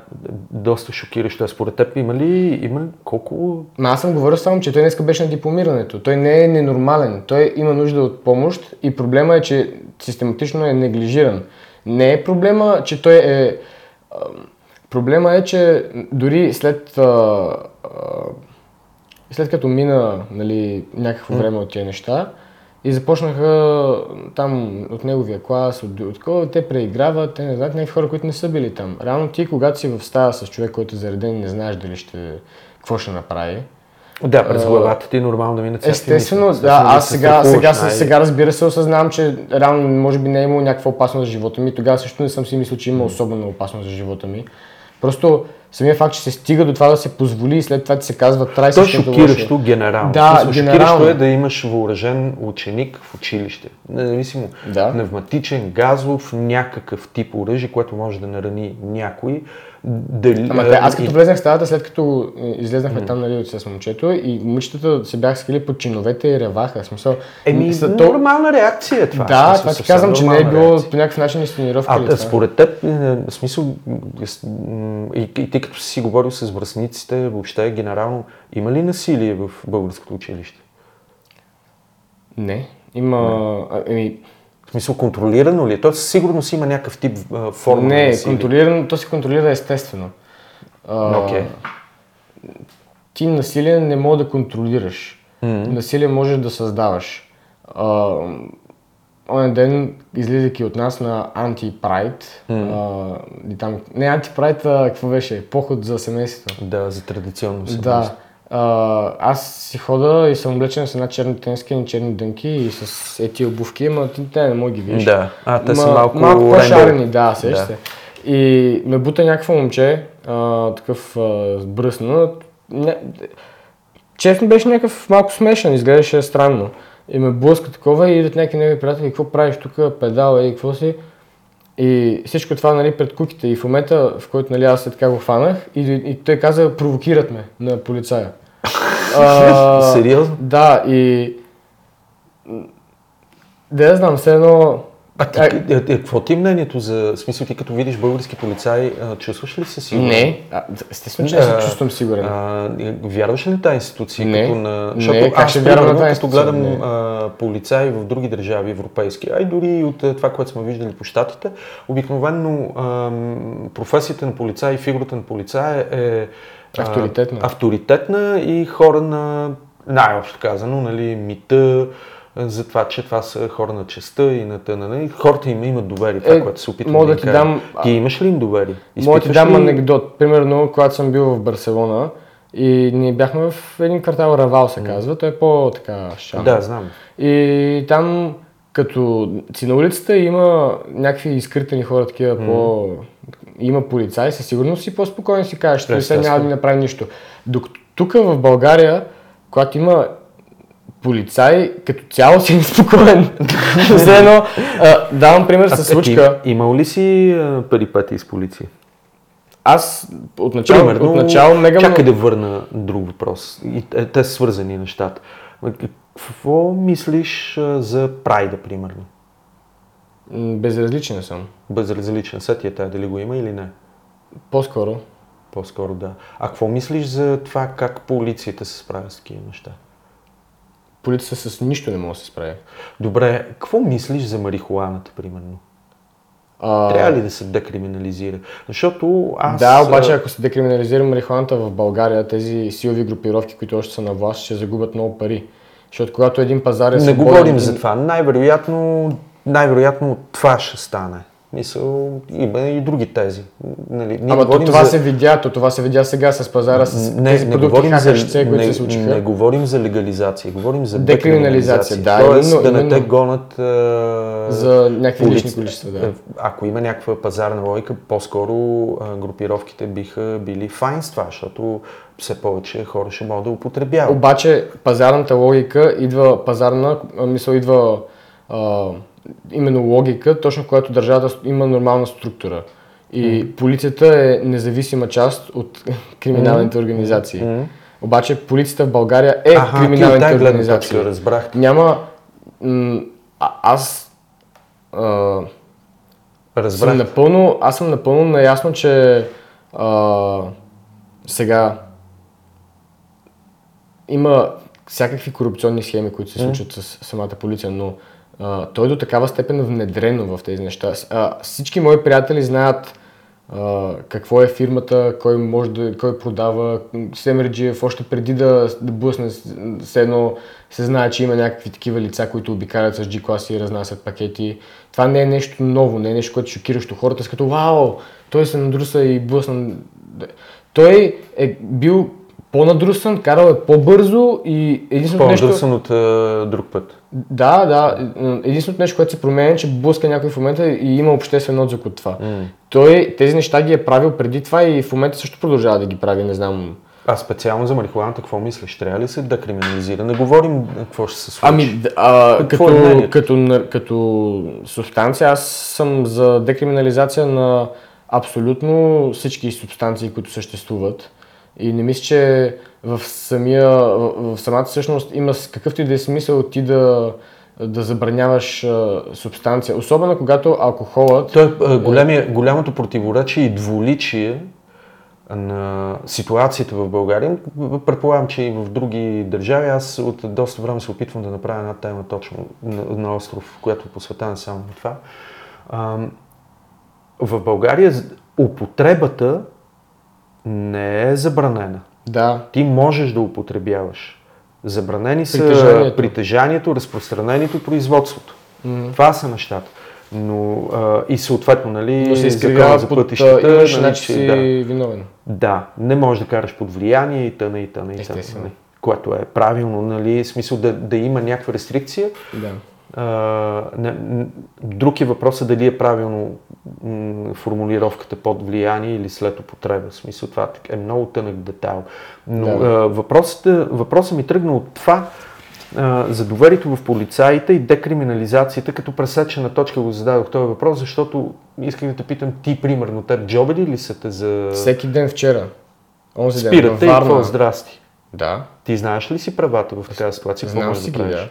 доста шокиращо. А според теб има ли, има ли колко... Ма аз съм говорил само, че той днес беше на дипломирането. Той не е ненормален. Той има нужда от помощ и проблема е, че систематично е неглижиран. Не е проблема, че той е... Проблема е, че дори след... а, а, След като мина нали, някакво време от тия неща и започнаха там от неговия клас, от, от кой, те преиграват, те не знаят някакви хора, които не са били там. Реално ти, когато си в стая с човек, който е зареден, не знаеш дали ще, какво ще направи. Да, през главата ти е нормално да минат всякакви Естествено, мисли. да, аз се сега, сега, най- сега разбира се осъзнавам, че реално може би не е имало някаква опасност за живота ми. Тогава също не съм си мислил, че има особена опасност за живота ми. Просто самия факт, че се стига до това да се позволи и след това ти се казва трай То е шокиращо генерално. Да, смисъл, генерално. Шокиращо е да имаш въоръжен ученик в училище. Независимо. Да. Пневматичен, газов, някакъв тип оръжие, което може да нарани някой. Дали, Ама а, те, аз като влезнах в стаята, след като излезнахме там нали, с момчето и момичетата се бяха скрили под чиновете и реваха. Смисъл, Еми, са- то- нормална реакция това. Да, смисъл, това ти казвам, че не е било реакция. по някакъв начин инсценировка А, според теб, е, в смисъл, и, и ти като си говорил с връзниците, въобще генерално, има ли насилие в българското училище? Не. Има... а, Еми, смисъл, контролирано ли е? То със сигурност има някакъв тип а, форма не, насилие. контролирано, то се контролира естествено. А, Окей. Ти насилие не можеш да контролираш. Насилие можеш да създаваш. А, Онен ден, излизайки от нас на Anti-Pride, а, и там, не Anti-Pride, а какво беше? Поход за семейството. Да, за традиционно семейство. Да. А, аз си хода и съм облечен с една черна тенска и черни дънки и с ети обувки, ама ти те не мога ги видиш. Да. А, те са Ма- малко малко по-шарени, да, сещаш Да. се. И ме бута някакво момче, а, такъв а, сбръснат. Не, честно беше някакъв малко смешен, изглеждаше странно. И ме блъска такова и идват някакви негови приятели, какво правиш тук, педал и какво си. И всичко това нали, пред куките. И в момента, в който нали, аз след така го хванах, и, и той каза, провокират ме на полицая. А, Сериозно? Да, и... Да, я знам, все едно... А ти, е, е, какво ти е мнението за смисъл ти като видиш български полицай, а, чувстваш ли се сигурен? Не, а, естествено, че не се А, чувствам сигурен. А, вярваш ли на тази институция? Не. Като на... Не, Защото как аз, ще вярвам на тази като гледам Не. а, полицаи в други държави, европейски, а и дори от а, това, което сме виждали по щатите, обикновено ам, професията на полицай и фигурата на полицая е а, Авторитетна. авторитетна и хора на, най-общо казано, нали, мита, а, за това, че това са хора на честа и на тъна. Нали? Хората им имат доверие, това, Е, което се опитвам мога да, да ти кажа. дам- Ти имаш ли им доверие? Мога да ти дам ли- анекдот. Примерно, когато съм бил в Барселона и ние бяхме в един квартал Равал, се казва. Той е по-така шам. Да, знам. И там, като си на улицата, има някакви изкритени хора, такива по... Има полицаи, със сигурност си по-спокоен си кажеш, той сега няма да ми направи нищо. Докато тук в България, когато има полицай, като цяло си неспокоен. Все едно, давам пример с случка. Ти, имал ли си а, перипетии с полиция? Аз отначало, Примерно, отначало мега чакай много- да върна друг въпрос. И, те, те са свързани нещата. Какво мислиш за прайда, примерно? Безразличен съм. Безразличен сет е тая, дали го има или не? По-скоро. По-скоро да. А какво мислиш за това как полицията се справя с такива неща? Полицията с нищо не може да се справи. Добре, какво мислиш за марихуаната, примерно? А, Трябва ли да се декриминализира? Защото аз... Да, обаче ако се декриминализира марихуаната в България, тези силови групировки, които още са на власт, ще загубят много пари. Защото когато един пазар е Не свободен, говорим за това. Най-вероятно, най-вероятно това ще стане. Мисъл, има и други тези. Нали, ние Ама то това за... се видя, то това се видя сега с пазара, с не, тези не продукти говорим за, HHC, които не, се случиха. не говорим за легализация, говорим за Декриминализация, да, Тоест именно- да не те гонат а, За някакви лични количества, да. Е, Ако има някаква пазарна логика, по-скоро групировките биха били файн с това, защото все повече хора ще могат да употребяват. Обаче пазарната логика идва, пазарна мисъл идва а, именно логика, точно когато държавата има нормална структура. И полицията е независима част от криминалните организации. Обаче полицията в България е Аха, ти криминалните гледна организации. точка разбрах. Няма... М- а, аз... А, Разбрах. съм напълно, аз съм напълно наясно, че а, сега има всякакви корупционни схеми, които се случват с самата полиция, но той е до такава степен внедрено в тези неща. А, всички мои приятели знаят а, какво е фирмата, кой може да, кой продава. Семерджиев още преди да, да блъсне, с- едно се знае, че има някакви такива лица, които обикалят с G-класи и разнасят пакети. Това не е нещо ново, не е нещо, което е шокиращо хората, с като вау, той се надруса и блъсна. Той е бил по-надрусан, карал е по-бързо и единственото нещо... По-надрусан от а, друг път. Да, да. Единственото нещо, което се променя е, че блъска някой в момента и има обществен отзвук от това. М. Той тези неща ги е правил преди това и в момента също продължава да ги прави, не знам. А специално за марихуаната, какво мислиш? Трябва ли се да криминализира? Не говорим какво ще се случи. Ами, а, Какво е като, като, като субстанция, аз съм за декриминализация на абсолютно всички субстанции, които съществуват. И не мисля, че в, самия, в, самата същност има какъвто и да е смисъл ти да, да забраняваш а, субстанция. Особено когато алкохолът... То е а, големия, голямото противоречие и двуличие на ситуацията в България. Предполагам, че и в други държави. Аз от доста време се опитвам да направя една тема точно на, на остров, която е посветена само на това. А, в България употребата не е забранена. Да, Ти можеш да употребяваш. Забранени са Притежанието. притежанието, разпространението производството. Това са нещата. Но а, и съответно, нали, но се за под... пътищата, имаш нали, значи си да, виновен. да, не можеш да караш под влияние и тъна и тъна и тъна. Нали, което е правилно, нали, смисъл да, да има някаква рестрикция. Да. А, не, друг е въпросът дали е правилно м, формулировката под влияние или след употреба. В смисъл това е много тънък детайл. Но Да. а, въпросът, въпросът ми тръгна от това а, за доверието в полицаите и декриминализацията, като пресечена точка го зададох този въпрос, защото исках да те питам ти, примерно, теб джобели ли са те за... Всеки ден вчера. Онзи ден Спирате и какво? Здрасти. Да. Ти знаеш ли си правата в такава ситуация? Знам си ги, да.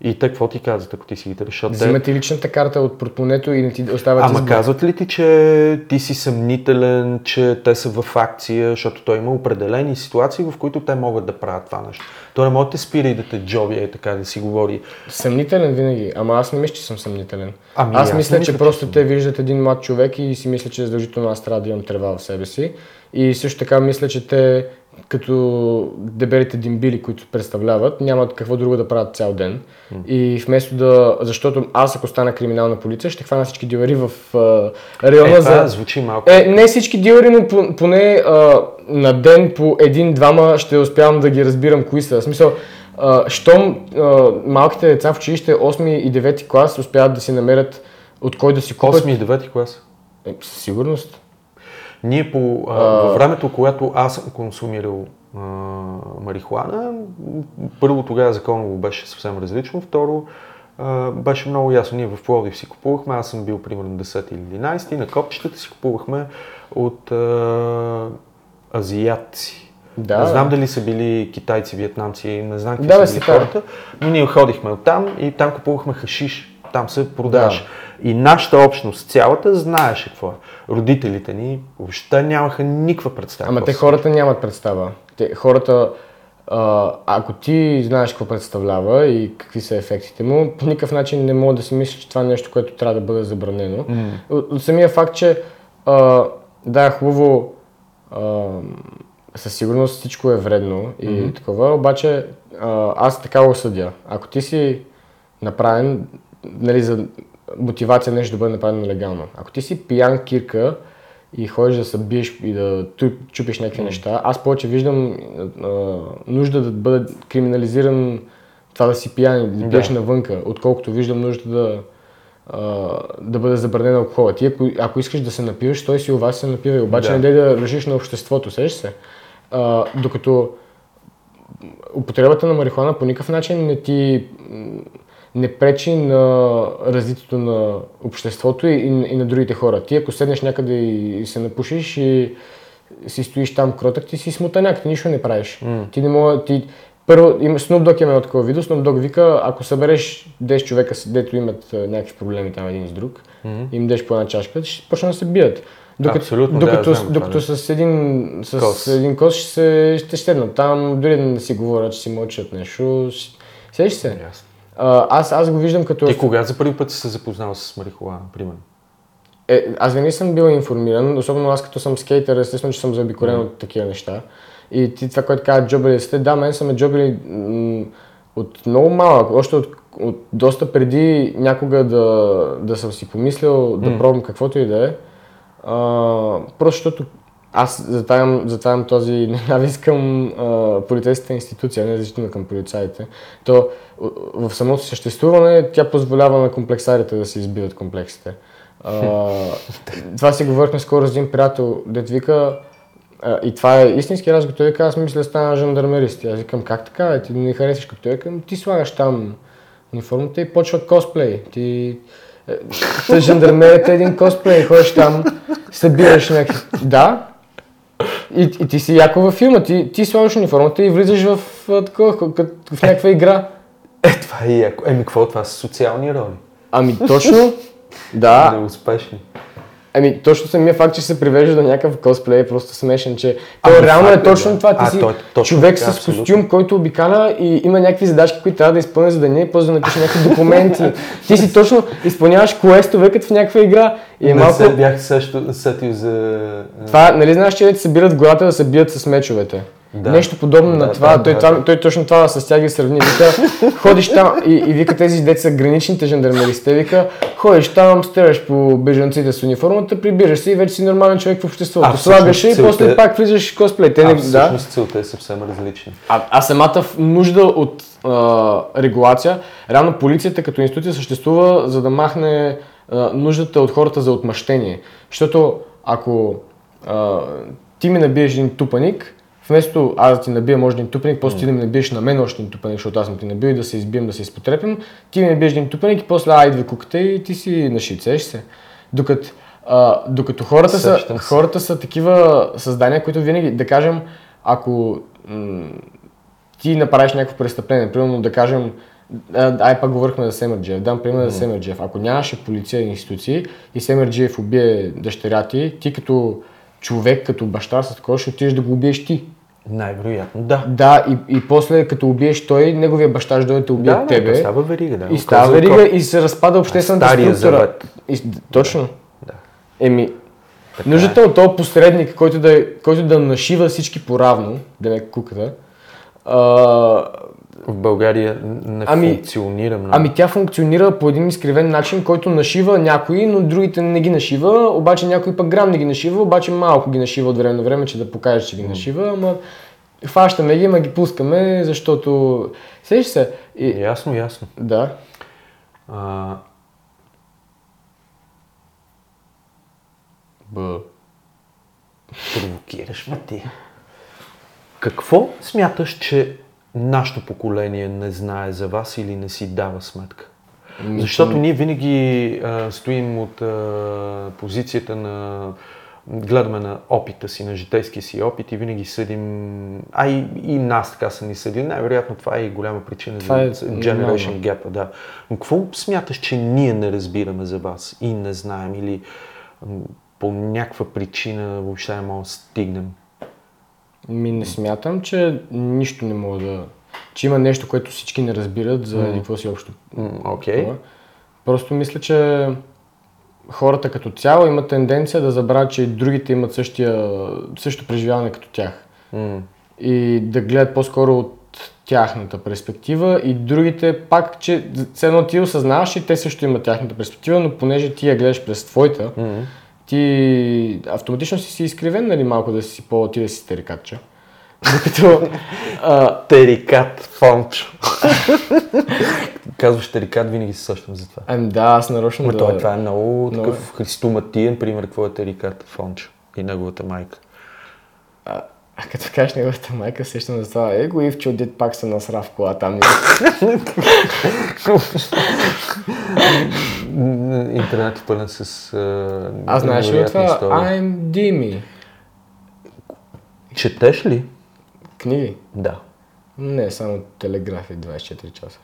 И те какво ти казват, ако ти си ги? Защото те- Взимате личната карта от портмонето и не ти остават Ама избор. казват ли ти, че ти си съмнителен, че те са в акция, защото той има определени ситуации, в които те могат да правят това нещо. Той не може да те спира и да те джоби, е така да си говори. Съмнителен винаги, ама аз не мисля, че съм съмнителен. Ами, аз аз мисля, мисля, че просто съм. те виждат един млад човек и си мислят, че задължително аз трябва да имам трева в себе си. И също така мисля, че те като дебелите димбили, които представляват, нямат какво друго да правят цял ден. И вместо да... Защото аз ако стана криминална полиция, ще хвана всички дилери в а, района Е, за... това звучи малко. Е, не всички дилери, но по- поне а, на ден по един-двама ще успявам да ги разбирам кои са. В смисъл, а, щом а, малките деца в училище 8 и 9 клас успяват да си намерят от кой да си купат. 8 и 9 клас. Е, със сигурност. Ние по, а, във времето, когато аз съм консумирал а, марихуана, първо тогава законово беше съвсем различно, второ а, беше много ясно. Ние в Пловдив си купувахме, аз съм бил примерно 10 или 11 и на копчетата си купувахме от а, азиатци. Да. Не знам дали са били китайци, вьетнамци, не знам какви Да, са били хората, но ние ходихме оттам и там купувахме хашиш. Там се продаваше. И нашата общност, цялата, знаеше какво е. Родителите ни въобще нямаха никаква представа. Ама те хората нямат представа. Те, хората, а, ако ти знаеш какво представлява и какви са ефектите му, по никакъв начин не мога да си мисля, че това е нещо, което трябва да бъде забранено. От, от самия факт, че а, да, хубаво, а, със сигурност всичко е вредно и такова, обаче а, аз така го съдя. Ако ти си направен, нали, за мотивация нещо да бъде направено легално. Ако ти си пиян кирка и ходиш да се биеш и да чупиш някакви неща, аз повече виждам а, нужда да бъде криминализиран това да си пиян и да пиеш навънка, отколкото виждам нужда да, а, да бъде забранен алкохола. Ти ако, ако искаш да се напиваш, той си у вас се напивай, обаче Да. не дай да решиш на обществото, сеш се. А, докато употребата на марихуана по никакъв начин не ти не пречи на развитието на обществото и, и, и на другите хора. Ти ако седнеш някъде и, и се напушиш и си стоиш там кротък, ти си смутаняк, ти нищо не правиш. Ти не мога, ти... Първо, има, Snoop Dogg има едно такова видео, Snoop Dogg вика, ако събереш 10 човека, дето имат някакви проблеми там един с друг, им дадеш по една чашка, ще почнат да се бият. Докато, Абсолютно, да, докато, знам това, докато да. с един, с Кос. един кос ще, се, ще щеднат. Там дори да не си говорят, че си мълчат нещо. ще- Сещаш се? Ясно. Аз, аз го виждам като... Ти кога за първи път си се запознал с марихуана, примерно? Е, аз винаги съм бил информиран, особено аз като съм скейтър, естествено, че съм заобиколен от такива неща. И ти това, което каза джобили сте, да, мен са ме джобили м- от много малък, още от, от доста преди някога да, да съм си помислил да пробвам каквото и да е. А, просто защото аз затварям, затварям този ненавист към а, полицейската институция, не защитно към полицаите. То в самото съществуване тя позволява на комплексарите да се избиват комплексите. А, това си говорихме скоро с един приятел, дет вика, а, и това е истински разговор, той вика, аз мисля да стана жандармерист. И Аз викам, как така, бе? ти не харесваш като той, викам, ти слагаш там униформата и почва косплей. Ти е, Та жандармерията е един косплей, ходиш там, събираш някакви... Да. И, и ти си яко във филма, ти, ти слагаш униформата и влизаш в, такова, в някаква игра. Е, това е яко. Еми, какво е това? Са социални роли. Ами точно, да. Неуспешни. Ами точно самия факт, че се привежда до някакъв косплей е просто смешен, че то Ами, реално е е, точно да. това. Ти А, си то е точно човек така, с абсолютно. костюм, който обикаля и има някакви задачки, които трябва да изпълни за деня и после да напише някакви документи. Ти си точно изпълняваш квестове като в някаква игра. И е не малко... се бях също сетил за... Това, нали знаеш, че те се бират в гората да се бият с мечовете? Да. Нещо подобно Да, на това. да, той, да, това да. той точно това с тях ги сравни. Вика, ходиш там и, и вика тези деца граничните жандармеристи. Вика, ходиш там, стреляш по бежанците с униформата, прибираш се и вече си нормален човек в обществото. А, Слагаш и после пак влизаш в косплей. Те А не, да. всъщност целта е съвсем различна. А, а самата нужда от а, регулация, реално полицията като институция съществува, за да махне а, нуждата от хората за отмъщение. Защото ако а, ти ми набиеш един тупаник, вместо аз да ти набия може един тупаник, после ти да ми набиеш на мен още един тупаник, защото аз съм ти набил и да се избием, да се изпотрепим, ти ми набиеш един тупаник и после а, идва куката и ти си нашицеш се. Докато, а, докато хората са, се. хората са такива създания, които винаги, да кажем, ако м- ти направиш някакво престъпление, примерно да кажем, ай пак говорихме за Семерджиев, дам пример за Семерджиев. Ако нямаше полиция и институции и Семерджиев убие дъщеря ти, ти като човек, като баща с такова, ще отидеш да го убиеш ти. Най-вероятно, да. Да, и, и после като убиеш той, неговия баща ще дойде да убие Да, тебе. да, става верига, да. И става верига и се разпада обществената Стария структура. завет. И, точно. Да. Еми, Така нуждата от този посредник, който да, е- който да нашива всички поравно, да не е куката, а, В България не Ами- функционира много. ами тя функционира по един изкривен начин, който нашива някои, но другите не ги нашива, обаче някой пък грам не ги нашива, обаче малко ги нашива от време на време, че да покаже, че ги нашива, ама хващаме ги, ама ги пускаме, защото... Сеш се? И... Ясно, ясно. Да. А... Б. Провокираш ме ти. Какво смяташ, че нашето поколение не знае за вас или не си дава сметка? Защото ние винаги а, стоим от а, позицията на гледаме на опита си, на житейския си опит и винаги съдим, а и, и нас така са ни съдили. Най-вероятно това е и голяма причина Това е за Generation нормално. Gap. Да. Но какво смяташ, че ние не разбираме за вас и не знаем или по някаква причина въобще не можем да стигнем? Ми не смятам, че нищо не мога да... Че има нещо, което всички не разбират за mm. какво си общо. Окей. това. Просто мисля, че хората като цяло имат тенденция да забравят, че и другите имат същия, същото преживяване като тях. М, И да гледат по-скоро от тяхната перспектива и другите пак, че все едно ти осъзнаваш и те също имат тяхната перспектива, но понеже ти я гледаш през твоята, м. Ти автоматично си си изкривен, нали, малко да си по ти да си старикатче. Докато а, Терикат Фончо. Казваш терикат, винаги се сещам за това. ами да, аз нарочно Но да... той, това е много такъв христоматиен пример, какво е терикат Фончо и неговата майка. А, а като кажеш неговата майка, сещам за това. Е, го Ивчо, дед пак се насра в кола там. Интернет е пълен с а, Аз знаеш ли това? истории. I'm Dimi. Четеш ли? Книги? Да. Не, само телеграфи 24 часа.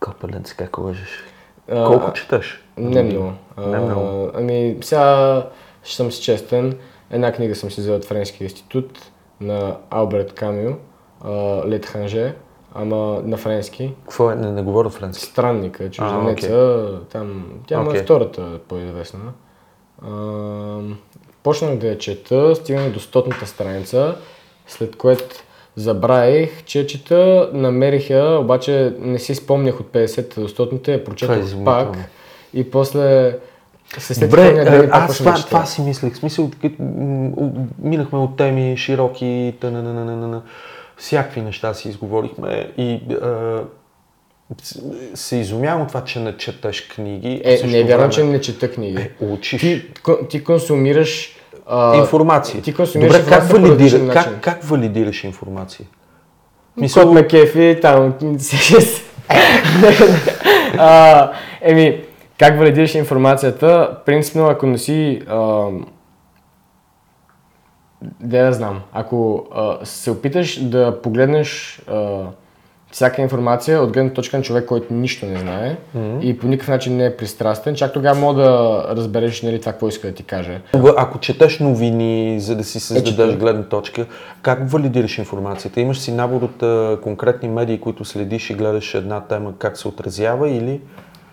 Копеленц, как лъжеш? А, Колко четеш? Не много. Не А, много. Ами, сега ще съм си честен. Една книга съм си взел от Френския институт на Алберт Камю, Лет Ханже, ама на френски. Какво е? Не, не говоря френски. Странника, чужденеца, там, тя му е втората по-известна. Почнах да я чета, стигнах до стотната страница, след което забравих, че чета, намерих я, обаче не си спомнях от 50-та до 100-та, я е прочетох изумително. пак и после се след Добре, е, аз това, да това си мислех. В смисъл, минахме от теми широки, тъна, всякакви неща си изговорихме и а, се изумявам това, че не четеш книги. Е, не е вярно, че не чета книги. Учиш Ти, ти консумираш а, информация. Ти консумираш Добре, как, валидира, как, как валидираш информация? Мисъл... ме кефи, там... а, еми, как валидираш информацията? Принципно, ако не си... А, де да знам. Ако а, се опиташ да погледнеш а, всяка информация от гледна точка на човек, който нищо не знае и по никакъв начин не е пристрастен, чак тогава мога да разбереш нали, това, какво иска да ти каже. Ако четеш новини, за да си създадеш чета. гледна точка, как валидираш информацията? Имаш си набор от а, конкретни медии, които следиш и гледаш една тема, как се отразява или...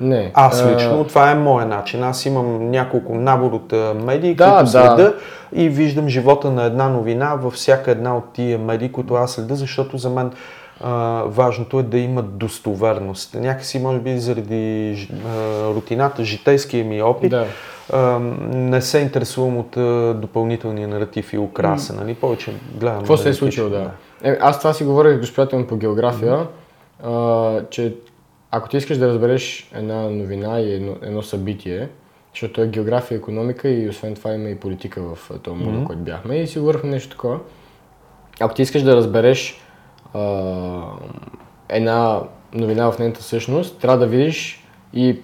Не. Аз а, лично, това е моя начин. Аз имам няколко набор от а, медии, Да, които да. следа и виждам живота на една новина във всяка една от тия медии, които аз следа, защото за мен а, важното е да има достоверност. Някакси, може би, заради а, рутината, житейския ми опит, Да. а, не се интересувам от а, допълнителния наратив и украса. Нали? Повече гледам. Какво се е случило, да. Е, аз това си говорих с по география, а, че ако ти искаш да разбереш една новина и едно, едно събитие, защото е география, економика и освен това има и политика в този модул, който бяхме и си говорихме нещо такова. Ако ти искаш да разбереш а, една новина в нейната същност, трябва да видиш и,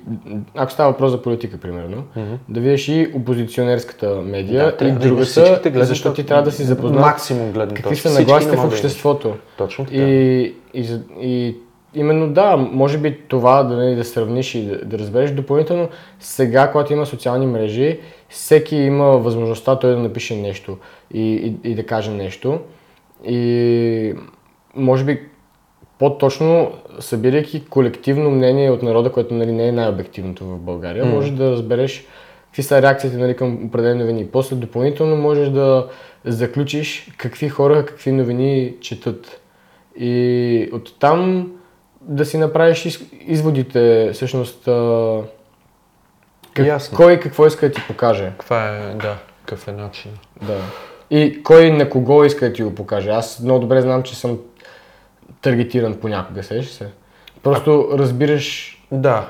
ако става въпрос за политика, примерно, да видиш и опозиционерската медия и да имаш другата, гледни защото ти трябва да си запознат Максимум гледни какви точки. са нагласите в да обществото. Точно така. И, и, и именно да, може би това да, нали, да сравниш и да, да разбереш допълнително. Сега, когато има социални мрежи, всеки има възможността той да напише нещо и, и, и да каже нещо. И може би по-точно, събирайки колективно мнение от народа, което нали, не е най-обективното в България, може да разбереш какви са реакциите нали, към определени новини. После допълнително можеш да заключиш какви хора какви новини четат. И оттам да си направиш из, изводите, всъщност, а, как, Ясно. кой какво иска да ти покаже. Каква е, да, какъв е начин? Да. И кой на кого иска да ти го покаже. Аз много добре знам, че съм таргетиран понякога, сеш се. Просто разбираш, Да,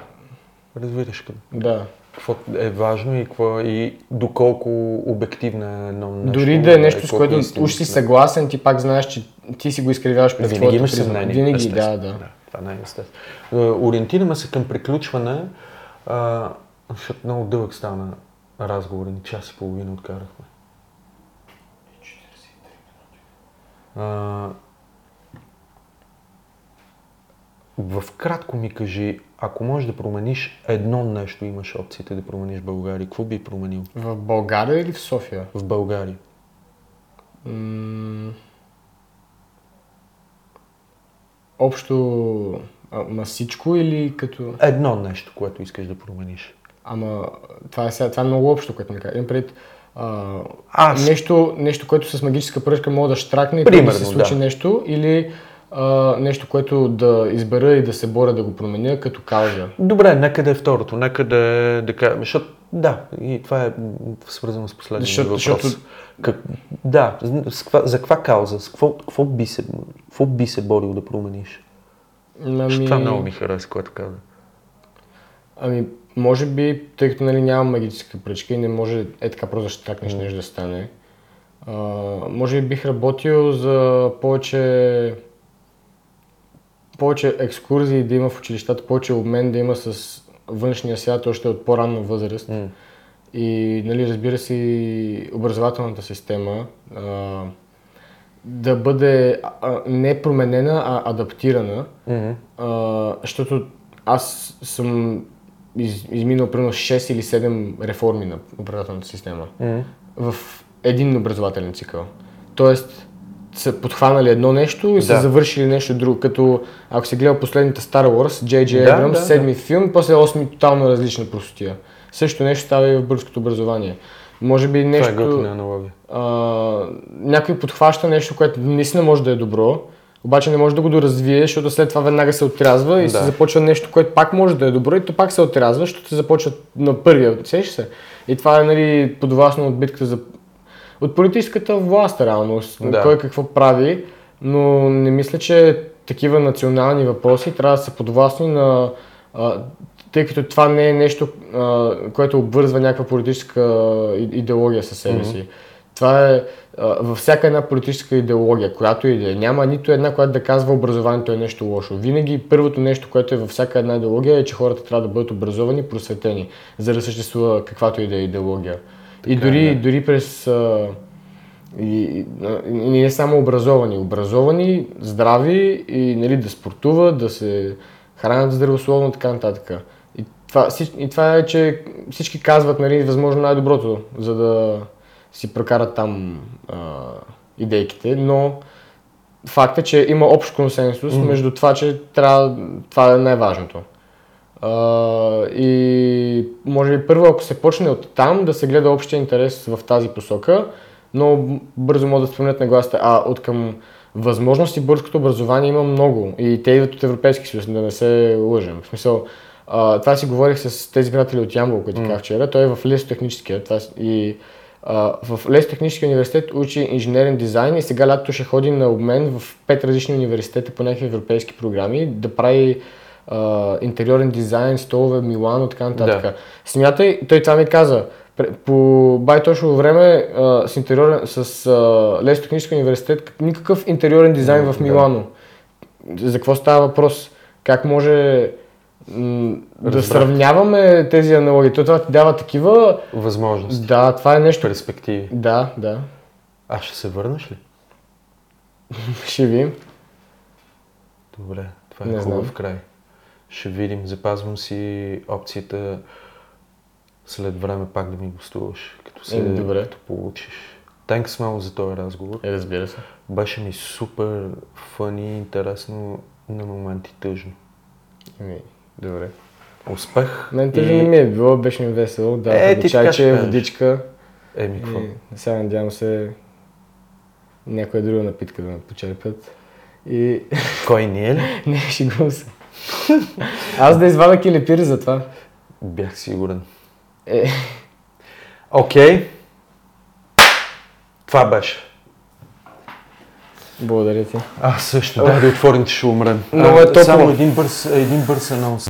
разбираш къде. да. Какво е важно и, какво, и доколко обективна е едно нещо. Дори да е нещо, с което истина. уж си съгласен, ти пак знаеш, че ти си го изкривяваш през Винаги имаш съмнение. Винаги, естествено. да, да. Това не е естествено. Ориентираме се към приключване, а, защото много дълъг стана разговор, ни час и половина откарахме. А, в кратко ми кажи, ако можеш да промениш едно нещо, имаш опциите да промениш България, какво би променил В България или в София? в България? М, Общо, ама всичко или като... Едно нещо, което искаш да промениш. Ама това е, сега, това е много общо, което ми кажа. Имам пред, а, Аз- нещо, нещо, което с магическа пръчка мога да штракне и да се случи да. нещо, или а, нещо, което да избера и да се боря да го променя като кауза. Добре, нека да е второто, нека да е, да кажем, защото да, и това е свързано с последния Защото- въпрос. защото- Как, да, с каква, за каква кауза, с какво, какво, би се, какво би се борил да промениш? Ами... Това много ми хареса, което каза. Ами, може би, тъй като нали, няма магическа пръчка и не може е така просто да штракнеш нещо да стане. А, може би бих работил за повече повече екскурзии да има в училищата, повече обмен да има с външния свят още от по-ранна възраст. М. И, нали, разбира се, и образователната система. А, да бъде а, не променена, а адаптирана. Мгм. А, защото аз съм из, изминал примерно 6 или 7 реформи на образователната система Мгм. в един образователен цикъл. Тоест, са подхванали едно нещо и са Да. завършили нещо друго. Като ако се гледа последните Star Wars, J.J. Да, Abrams, да, седми филм, после осми тотално различна простотия. Също нещо става и в българското образование. Може би Това нещо... е готина аналогия. а, някой подхваща нещо, което наистина може да е добро, обаче не може да го доразвие, защото след това веднага се отрязва и Да. се започва нещо, което пак може да е добро и то пак се отрязва, защото се започва на първия, сеш се. И това е нали, подвластно от битката за... от политическата власт реално, Да. кой какво прави, но не мисля, че такива национални въпроси трябва да са подвластни на а, тъй като това не е нещо, а, което обвързва някаква политическа идеология със себе си. Това е а, във всяка една политическа идеология, която и да е. Няма нито една, която да казва образованието е нещо лошо. Винаги първото нещо, което е във всяка една идеология е, че хората трябва да бъдат образовани, просветени, за да съществува каквато и да е идеология. И Така е, дори, да. дори през а, и, и, и не само образовани, образовани, здрави и нали, да спортуват, да се хранят здравословно и така нататък. И това, и това е, че всички казват нали, възможно най-доброто, за да си прокарат там а, идейките, но факт е, че има общ консенсус Мгм. между това, че трябва, това е най-важното. И може би първо, ако се почне от там, да се гледа общия интерес в тази посока, но бързо могат да спомнят на гласите. А от към възможности българското образование има много и те идват от Европейски съюз, да не се лъжем. В смисъл, а, това си говорих с тези приятели от Ямбол, които М. казах вчера. Той е в лесотехническия. Това, и а, в лесотехническия университет учи инженерен дизайн и сега лятото ще ходи на обмен в пет различни университета по някакви европейски програми да прави а, интериорен дизайн, столове, Милано, така нататък. Да. Смятай, той това ми каза, по байтошово време а, с, интериорен, с а, Лесотехнически университет никакъв интериорен дизайн в Да. Милано. За какво става въпрос? Как може м, да сравняваме тези аналогии? То това ти дава такива... Възможности. Да, това е нещо... Перспективи. Да, да. А ще се върнеш ли? Ще видим. Добре, това е Не хубав знам. край. Ще видим. Запазвам си опцията след време пак да ми гостуваш, като се Еми, добре. като получиш. Тhanks много за този разговор. Е, разбира се. Беше ми супер фъни, интересно, на моменти тъжно. Еми, добре. Успех. Мен тъжно не ми е било, беше ми весело. Да, Е, е, ти чайче, водичка. Еми, какво? И сега надявам се някоя друга напитка да ме почерпят. И Кой ни е ли? не, шегувам се. Аз да извадя килипир за това. Бях сигурен. Е, Окей. Това беше. благодаря ти. Аз също. Дай да отворим, че ще умрем. Много е топло. Само един бърз, един бърз анонс.